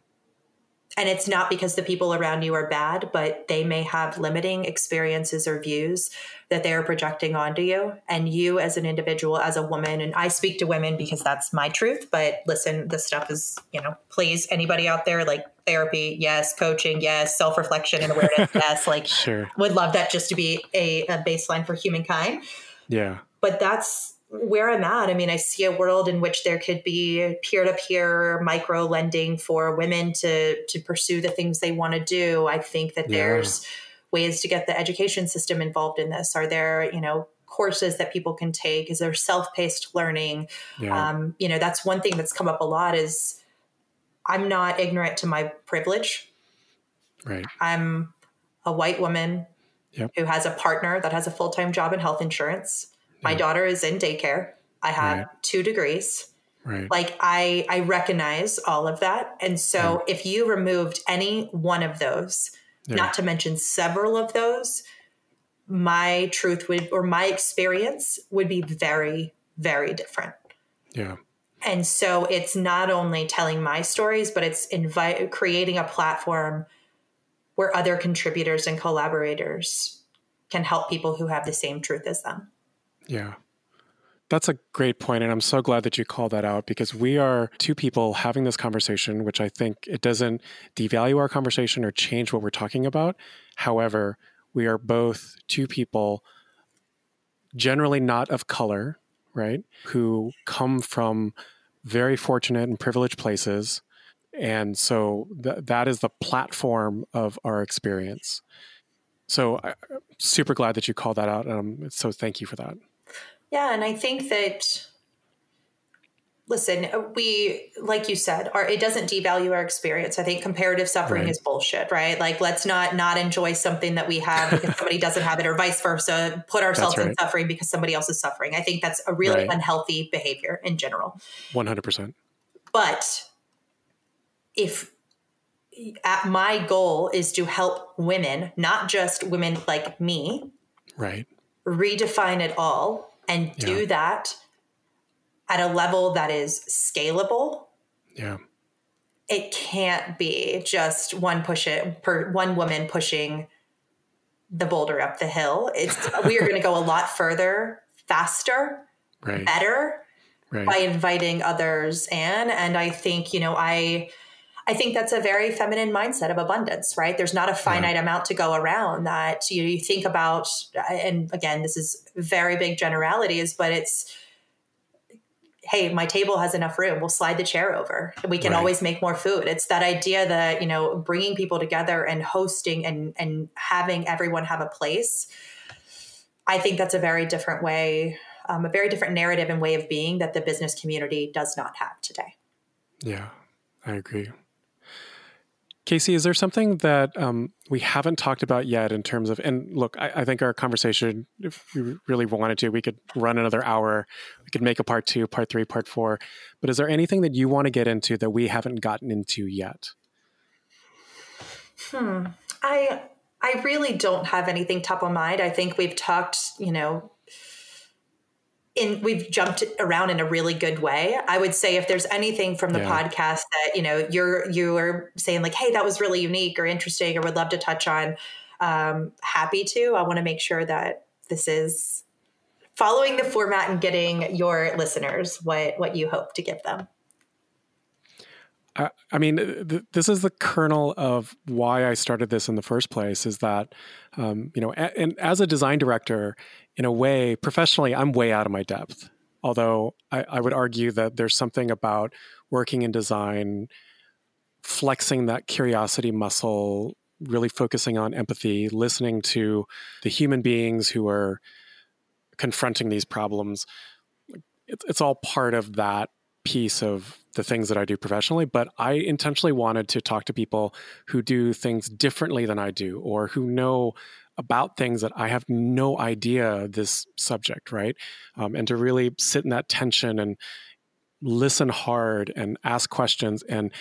And it's not because the people around you are bad, but they may have limiting experiences or views that they're projecting onto you. And you, as an individual, as a woman, and I speak to women because that's my truth, but listen, this stuff is, you know, please, anybody out there, like therapy, yes, coaching, yes, self reflection and awareness, yes, like, sure. would love that just to be a, a baseline for humankind. Yeah. But that's, where I'm at, I mean, I see a world in which there could be peer-to-peer micro lending for women to to pursue the things they want to do. I think that yeah. there's ways to get the education system involved in this. Are there, you know, courses that people can take? Is there self-paced learning? Yeah. Um, you know, that's one thing that's come up a lot is I'm not ignorant to my privilege. Right. I'm a white woman yep. who has a partner that has a full-time job in health insurance my yeah. daughter is in daycare. I have right. two degrees. Right. Like I I recognize all of that. And so yeah. if you removed any one of those, yeah. not to mention several of those, my truth would or my experience would be very very different. Yeah. And so it's not only telling my stories, but it's invite creating a platform where other contributors and collaborators can help people who have the same truth as them. Yeah. That's a great point, and I'm so glad that you called that out because we are two people having this conversation, which I think it doesn't devalue our conversation or change what we're talking about. However, we are both two people, generally not of color, right, who come from very fortunate and privileged places. And so th- that is the platform of our experience. So, I'm super glad that you called that out. Um, so, thank you for that. Yeah, and I think that listen, uh, we like you said, our, it doesn't devalue our experience. I think comparative suffering right. is bullshit, right? Like let's not not enjoy something that we have because somebody doesn't have it, or vice versa. Put ourselves right. in suffering because somebody else is suffering. I think that's a really right. unhealthy behavior in general. One hundred percent. But if at my goal is to help women, not just women like me, right, redefine it all and do yeah. that at a level that is scalable. Yeah. It can't be just one push it per one woman pushing the boulder up the hill. It's we are going to go a lot further, faster, right. better right. by inviting others in. And I think, you know, I I think that's a very feminine mindset of abundance, right? There's not a finite amount to go around that you, know, you think about, and again, this is very big generalities, but it's, hey, my table has enough room. We'll slide the chair over. We can right. always make more food. It's that idea that, you know, bringing people together and hosting and, and having everyone have a place. I think that's a very different way um, a very different narrative and way of being that the business community does not have today. Yeah, I agree. Casey, is there something that um, we haven't talked about yet in terms of, and look, I, I, think our conversation, if we really wanted to, we could run another hour. We could make a part two, part three, part four. But is there anything that you want to get into that we haven't gotten into yet? Hmm. I I really don't have anything top of mind. I think we've talked, you know, in we've jumped around in a really good way. I would say if there's anything from the yeah. podcast that you know you're you're saying like, hey, that was really unique or interesting, or would love to touch on, um, happy to. I want to make sure that this is following the format and getting your listeners what what you hope to give them. I, I mean, th- this is the kernel of why I started this in the first place. Is that, um, you know, a- and as a design director, in a way, professionally, I'm way out of my depth. Although I, I would argue that there's something about working in design, flexing that curiosity muscle, really focusing on empathy, listening to the human beings who are confronting these problems. It's, it's all part of that piece of the things that I do professionally, but I intentionally wanted to talk to people who do things differently than I do or who know about things that I have no idea this subject, right? Um, and to really sit in that tension and listen hard and ask questions and,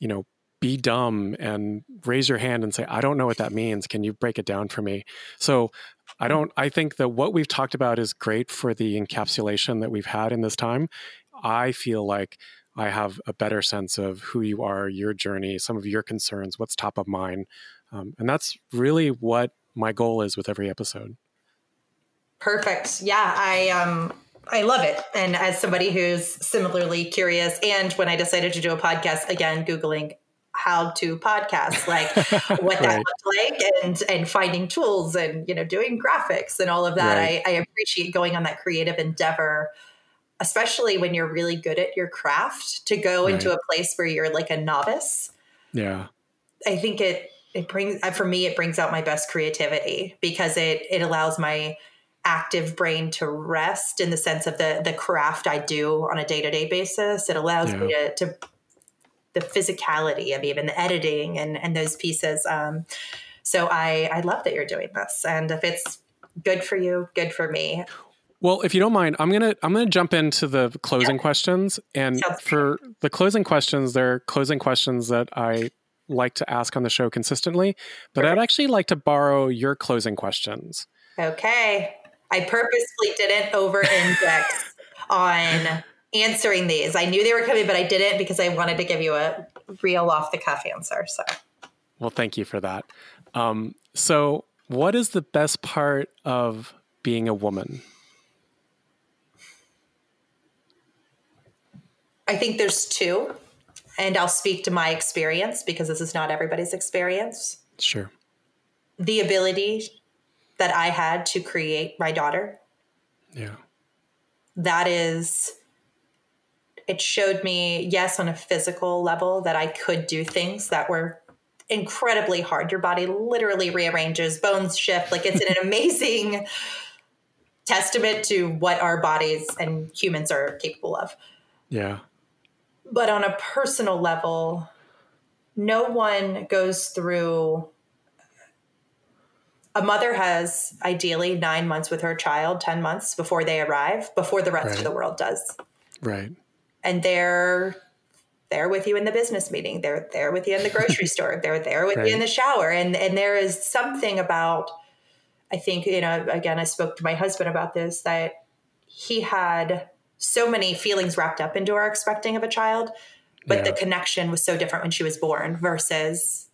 you know, be dumb and raise your hand and say, I don't know what that means. Can you break it down for me? So I don't, I think that what we've talked about is great for the encapsulation that we've had in this time. I feel like I have a better sense of who you are, your journey, some of your concerns, what's top of mind. Um, and that's really what my goal is with every episode. Perfect. Yeah, I um I love it. And as somebody who's similarly curious, and when I decided to do a podcast, again, Googling how to podcast, like what that right. looked like and and finding tools and you know doing graphics and all of that. Right. I, I appreciate going on that creative endeavor especially when you're really good at your craft, to go right. into a place where you're like a novice. Yeah. I think it it brings uh, for me it brings out my best creativity because it it allows my active brain to rest in the sense of the the craft I do on a day-to-day basis. It allows yeah. me to, to the physicality of even the editing and and those pieces. Um, so I I love that you're doing this, and if it's good for you, good for me. Well, if you don't mind, I'm gonna I'm gonna jump into the closing yep. questions, and Sounds for good. the closing questions, they're closing questions that I like to ask on the show consistently. But Perfect. I'd actually like to borrow your closing questions. Okay, I purposely didn't over index on answering these. I knew they were coming, but I didn't because I wanted to give you a real off the cuff answer. So, well, thank you for that. Um, so, what is the best part of being a woman? I think there's two, and I'll speak to my experience because this is not everybody's experience. Sure. The ability that I had to create my daughter. Yeah. That is, it showed me, yes, on a physical level, that I could do things that were incredibly hard. Your body literally rearranges, bones shift. Like it's an amazing testament to what our bodies and humans are capable of. Yeah. But on a personal level, no one goes through a mother has ideally nine months with her child, 10 months before they arrive, before the rest right. of the world does. Right. And they're there with you in the business meeting. They're there with you in the grocery store. They're there with right. you in the shower. And and there is something about I think, you know, again, I spoke to my husband about this, that he had so many feelings wrapped up into our expecting of a child, but yeah. the connection was so different when she was born versus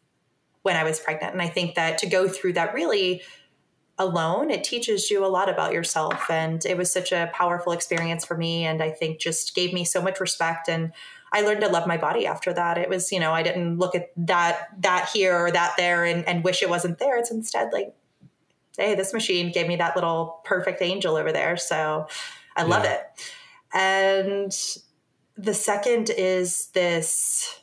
when I was pregnant. And I think that to go through that really alone, it teaches you a lot about yourself. And it was such a powerful experience for me. And I think just gave me so much respect. And I learned to love my body after that. It was, you know, I didn't look at that, that here or that there and, and wish it wasn't there. It's instead like, hey, this machine gave me that little perfect angel over there. So I love yeah. it. And the second is this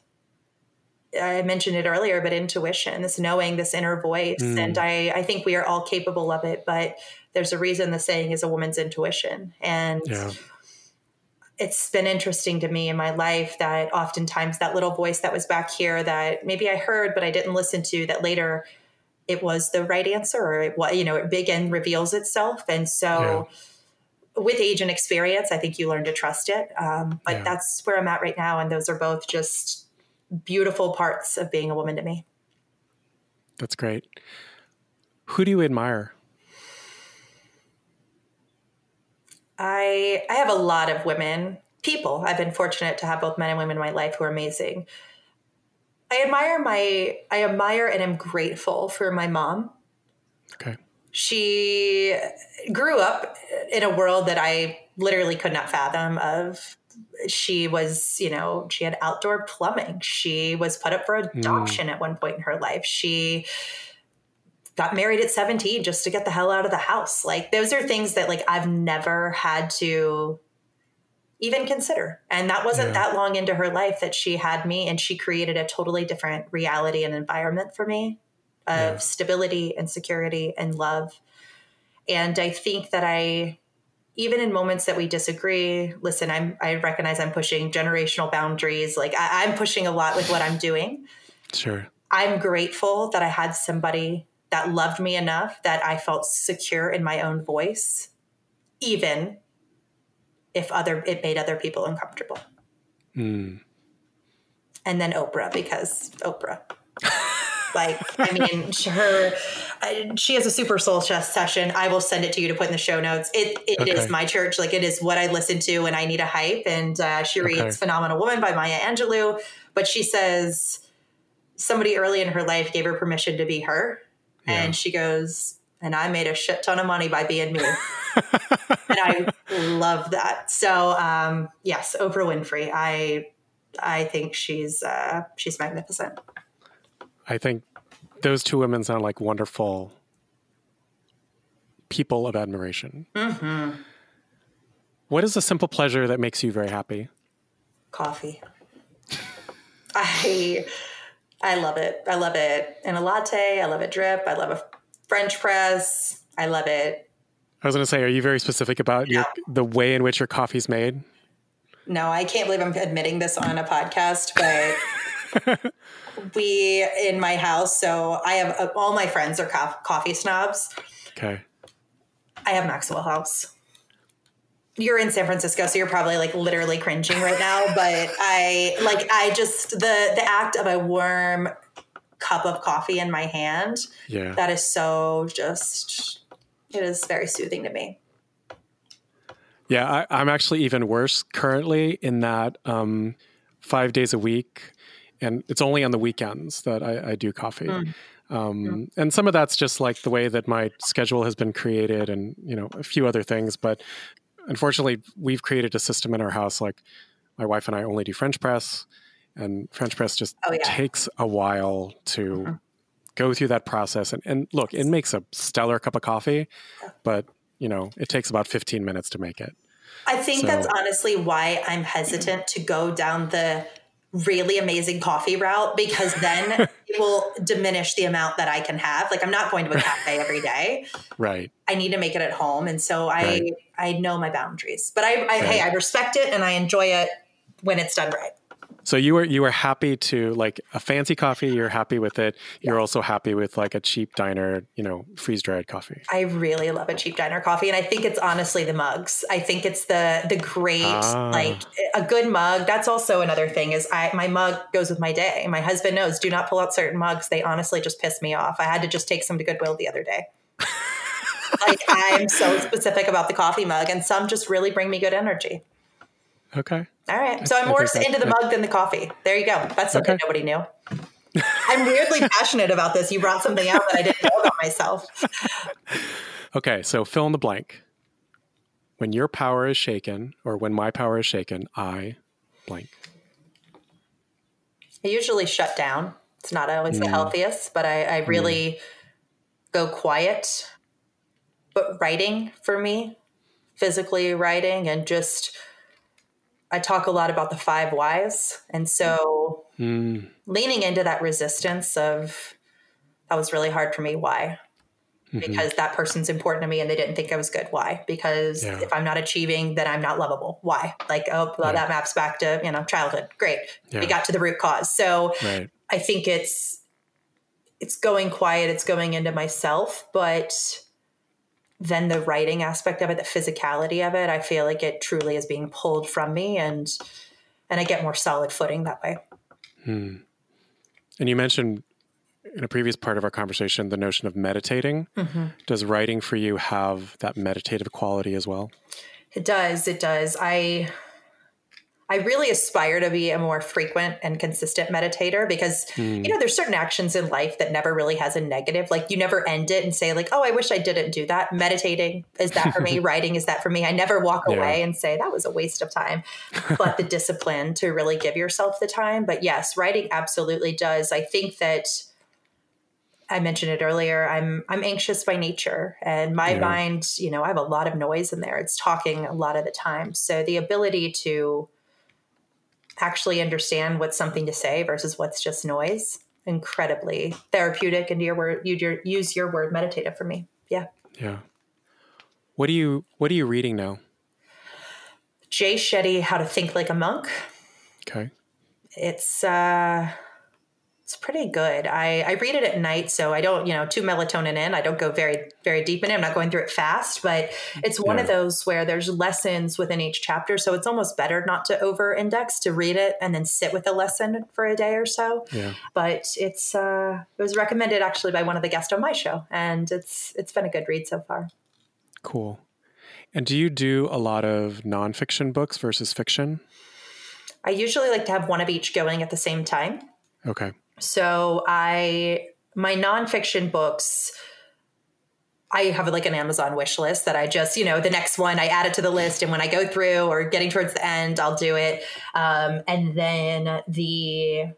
I mentioned it earlier, but intuition, this knowing, this inner voice. Mm. And I, I think we are all capable of it, but there's a reason the saying is a woman's intuition. And yeah. it's been interesting to me in my life that oftentimes that little voice that was back here that maybe I heard, but I didn't listen to, that later it was the right answer or it was, you know, it big and reveals itself. And so, yeah with age and experience, I think you learn to trust it. Um, but yeah. that's where I'm at right now. And those are both just beautiful parts of being a woman to me. That's great. Who do you admire? I I have a lot of women people. I've been fortunate to have both men and women in my life who are amazing. I admire my I admire and am grateful for my mom. Okay. She grew up in a world that I literally could not fathom of she was, you know, she had outdoor plumbing. She was put up for adoption mm. at one point in her life. She got married at 17 just to get the hell out of the house. Like those are things that like I've never had to even consider. And that wasn't yeah. that long into her life that she had me and she created a totally different reality and environment for me of yeah. stability and security and love. And I think that I even in moments that we disagree, listen, I'm I recognize I'm pushing generational boundaries. Like I, I'm pushing a lot with what I'm doing. Sure. I'm grateful that I had somebody that loved me enough that I felt secure in my own voice, even if other it made other people uncomfortable. Mm. And then Oprah, because Oprah. Like, I mean, her, she has a super soul chest session. I will send it to you to put in the show notes. It, it okay. is my church. Like, it is what I listen to when I need a hype. And uh, she reads okay. Phenomenal Woman by Maya Angelou. But she says somebody early in her life gave her permission to be her. Yeah. And she goes, and I made a shit ton of money by being me. and I love that. So, um, yes, Oprah Winfrey. I I think she's uh, she's magnificent. I think those two women sound like wonderful people of admiration. Mm-hmm. What is a simple pleasure that makes you very happy? Coffee. I I love it. I love it in a latte. I love it drip. I love a French press. I love it. I was going to say, are you very specific about no. your, the way in which your coffee's made? No, I can't believe I'm admitting this on a podcast, but we in my house. So I have uh, all my friends are co- coffee snobs. Okay. I have Maxwell House. You're in San Francisco, so you're probably like literally cringing right now. But I like I just the the act of a warm cup of coffee in my hand. Yeah. That is so just it is very soothing to me. Yeah, I, am actually even worse currently in that um, five days a week and it's only on the weekends that I, I do coffee. Mm. Um, yeah. And some of that's just like the way that my schedule has been created, and you know a few other things. But unfortunately, we've created a system in our house. Like my wife and I only do French press, and French press just oh, yeah. takes a while to mm-hmm. go through that process. And, and look, it makes a stellar cup of coffee, but you know it takes about 15 minutes to make it. I think so, that's honestly why I'm hesitant to go down the really amazing coffee route because then it will diminish the amount that I can have. Like I'm not going to a cafe every day. Right. I need to make it at home. And so I right. I know my boundaries. But I, I right. hey, I respect it and I enjoy it when it's done right. So you were you were happy to like a fancy coffee. You're happy with it. You're also happy with like a cheap diner, you know, freeze dried coffee. I really love a cheap diner coffee, and I think it's honestly the mugs. I think it's the the great ah. like a good mug. That's also another thing. Is I my mug goes with my day. My husband knows. Do not pull out certain mugs. They honestly just piss me off. I had to just take some to Goodwill the other day. like I'm so specific about the coffee mug, and some just really bring me good energy. Okay. All right. So I'm more into the mug than the coffee. There you go. That's something okay. nobody knew. I'm weirdly passionate about this. You brought something out that I didn't know about myself. Okay, so fill in the blank. When your power is shaken, or when my power is shaken, I blank. I usually shut down. It's not always mm. the healthiest, but I, I really mm. go quiet. But writing for me, physically writing and just – I talk a lot about the five whys. And so mm. leaning into that resistance of that was really hard for me. Why? Mm-hmm. Because that person's important to me and they didn't think I was good. Why? Because yeah. if I'm not achieving, then I'm not lovable. Why? Like, oh, well, that maps back to, you know, childhood. Great. Yeah. We got to the root cause. So right. I think it's it's going quiet, it's going into myself, but then the writing aspect of it, the physicality of it, I feel like it truly is being pulled from me and and I get more solid footing that way. Hmm. And you mentioned in a previous part of our conversation the notion of meditating. Mm-hmm. Does writing for you have that meditative quality as well? It does. It does. I I really aspire to be a more frequent and consistent meditator because mm. you know there's certain actions in life that never really has a negative. Like you never end it and say like, "Oh, I wish I didn't do that." Meditating is that for me. Writing is that for me. I never walk yeah. away and say that was a waste of time. but the discipline to really give yourself the time. But yes, writing absolutely does. I think that I mentioned it earlier. I'm I'm anxious by nature, and my yeah. mind, you know, I have a lot of noise in there. It's talking a lot of the time. So the ability to actually understand what's something to say versus what's just noise. Incredibly therapeutic and your word you use your word meditative for me. Yeah. Yeah. What are you what are you reading now? Jay shetty how to think like a monk. Okay. It's uh it's pretty good. I, I read it at night, so I don't, you know, two melatonin in. I don't go very, very deep in it. I'm not going through it fast, but it's one yeah. of those where there's lessons within each chapter. So it's almost better not to over index to read it and then sit with a lesson for a day or so. Yeah. But it's uh, it was recommended actually by one of the guests on my show, and it's it's been a good read so far. Cool. And do you do a lot of nonfiction books versus fiction? I usually like to have one of each going at the same time. Okay. So I my nonfiction books. I have like an Amazon wish list that I just, you know, the next one I add it to the list, and when I go through or getting towards the end, I'll do it. Um, and then the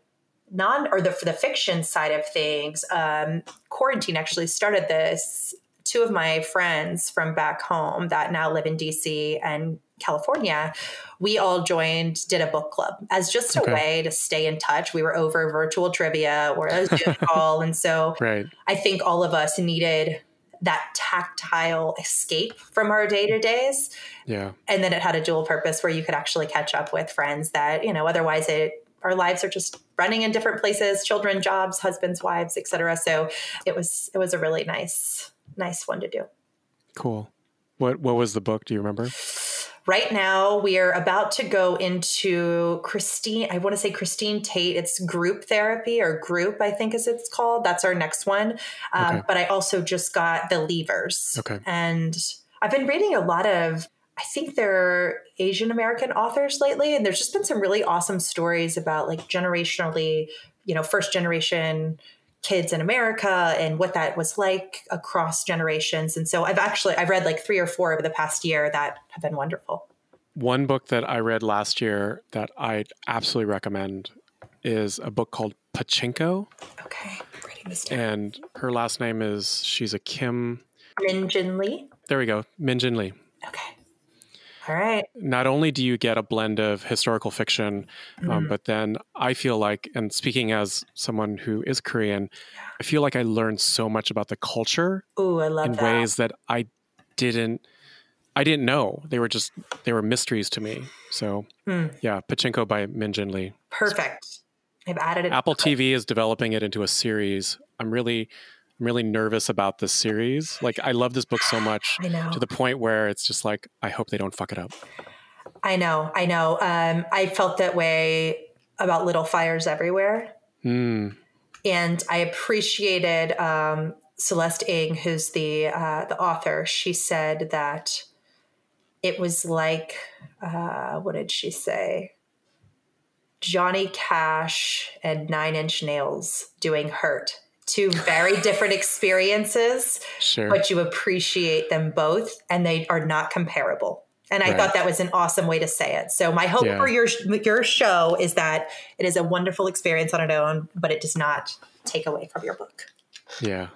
non or the the fiction side of things, um, quarantine actually started this. Two of my friends from back home that now live in DC and California, we all joined, did a book club as just a okay. way to stay in touch. We were over virtual trivia or a Zoom call. And so right. I think all of us needed that tactile escape from our day to days. Yeah. And then it had a dual purpose where you could actually catch up with friends that, you know, otherwise it our lives are just running in different places, children, jobs, husbands, wives, etc. So it was it was a really nice nice one to do. Cool. What what was the book? Do you remember? Right now we are about to go into Christine, I want to say Christine Tate. It's group therapy or group, I think as it's called. That's our next one. Um, okay. But I also just got the Leavers. Okay. And I've been reading a lot of I think they're Asian American authors lately, and there's just been some really awesome stories about like generationally, you know, first generation kids in America and what that was like across generations. And so I've actually I've read like three or four over the past year that have been wonderful. One book that I read last year that I absolutely recommend is a book called Pachinko. Okay, writing this down. And her last name is she's a Kim Min Jin Lee. There we go, Min Jin Lee. Okay. All right. Not only do you get a blend of historical fiction, um, mm. um, but then I feel like, and speaking as someone who is Korean, I feel like I learned so much about the culture. Ooh, I love in that. ways that I didn't. I didn't know they were just they were mysteries to me. So mm. yeah, Pachinko by Min Jin Lee. Perfect. I've added it. Apple TV is developing it into a series. I'm really I'm really nervous about this series. Like I love this book so much to the point where it's just like I hope they don't fuck it up. I know, I know. Um, I felt that way about Little Fires Everywhere, mm. and I appreciated um, Celeste Ng, who's the uh, the author. She said that it was like, uh, what did she say? Johnny Cash and Nine Inch Nails doing Hurt two very different experiences, sure. but you appreciate them both and they are not comparable. And I right. thought that was an awesome way to say it. So my hope yeah. for your your show is that it is a wonderful experience on its own, but it does not take away from your book. Yeah.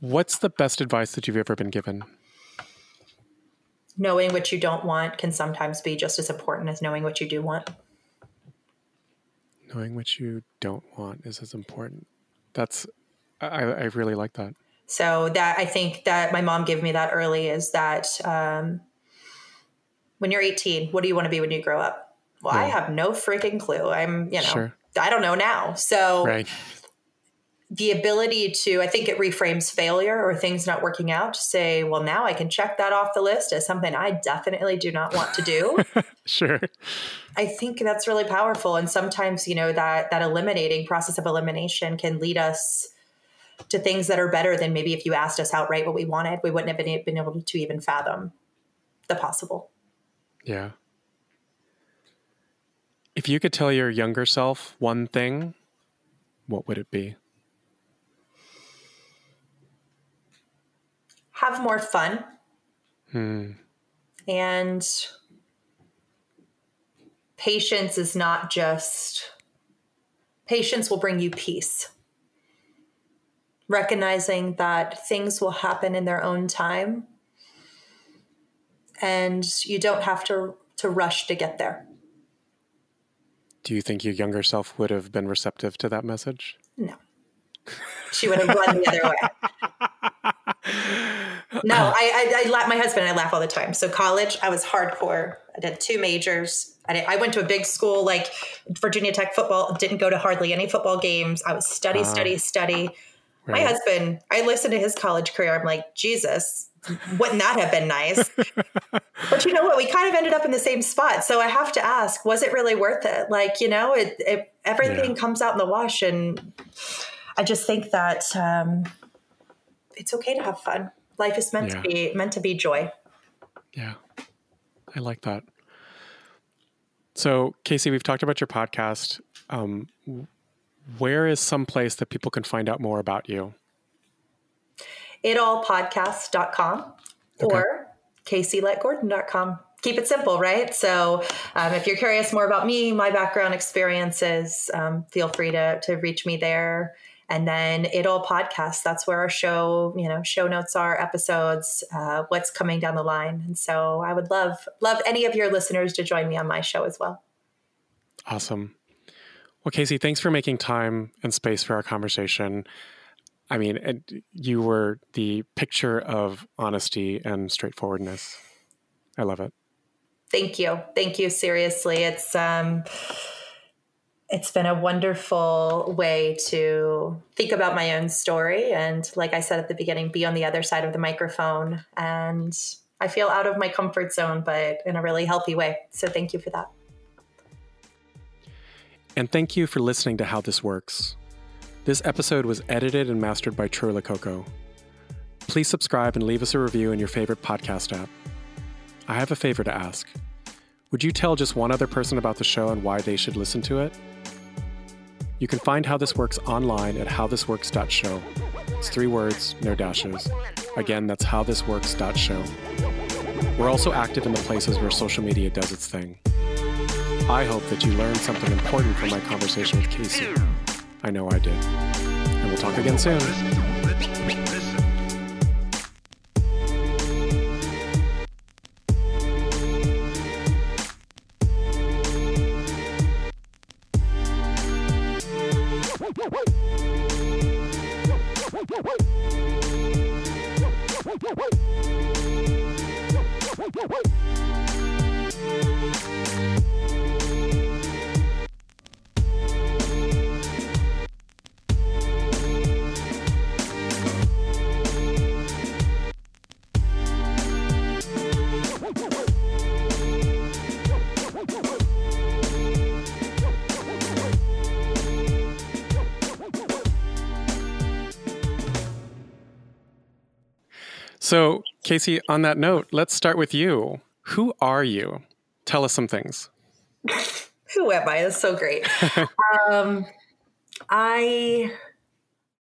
What's the best advice that you've ever been given? Knowing what you don't want can sometimes be just as important as knowing what you do want. Knowing what you don't want is as important. That's, I, I really like that. So that I think that my mom gave me that early is that um, when you're 18, what do you want to be when you grow up? Well, yeah. I have no freaking clue. I'm, you know, sure. I don't know now. So right. The ability to, I think it reframes failure or things not working out to say, well, now I can check that off the list as something I definitely do not want to do. sure. I think that's really powerful. And sometimes, you know, that, that eliminating process of elimination can lead us to things that are better than maybe if you asked us outright what we wanted, we wouldn't have been, been able to even fathom the possible. Yeah. If you could tell your younger self one thing, what would it be? Have more fun. Hmm. And patience is not just, patience will bring you peace recognizing that things will happen in their own time and you don't have to to rush to get there. Do you think your younger self would have been receptive to that message? No. She would have run the other way. No, I, I, I, my husband and I laugh all the time. So college, I was hardcore. I did two majors. I, did, I went to a big school like Virginia Tech football. Didn't go to hardly any football games. I was study, uh, study, study. Right. My husband, I listened to his college career. I'm like, Jesus, wouldn't that have been nice? but you know what? We kind of ended up in the same spot. So I have to ask, was it really worth it? Like, you know, it, it everything yeah. comes out in the wash. And I just think that um, it's okay to have fun. Life is meant yeah. to be meant to be joy. Yeah. I like that. So, Casey, we've talked about your podcast. Um, where is some place that people can find out more about you? itallpodcast.com okay. or caseyletgordon.com. Keep it simple, right? So, um, if you're curious more about me, my background experiences, um, feel free to, to reach me there. And then It All Podcast, that's where our show, you know, show notes are, episodes, uh, what's coming down the line. And so I would love, love any of your listeners to join me on my show as well. Awesome. Well, Casey, thanks for making time and space for our conversation. I mean, you were the picture of honesty and straightforwardness. I love it. Thank you. Thank you. Seriously, it's um, it's been a wonderful way to think about my own story, and like I said at the beginning, be on the other side of the microphone. And I feel out of my comfort zone, but in a really healthy way. So thank you for that. And thank you for listening to How This Works. This episode was edited and mastered by Troy Lococo. Please subscribe and leave us a review in your favorite podcast app. I have a favor to ask. Would you tell just one other person about the show and why they should listen to it? You can find How This Works online at howthisworks.show. It's three words, no dashes. Again, that's howthisworks.show. We're also active in the places where social media does its thing. I hope that you learned something important from my conversation with Casey. I know I did. And we'll talk again soon. Casey, on that note, let's start with you. Who are you? Tell us some things. Who am I? That's so great. um, I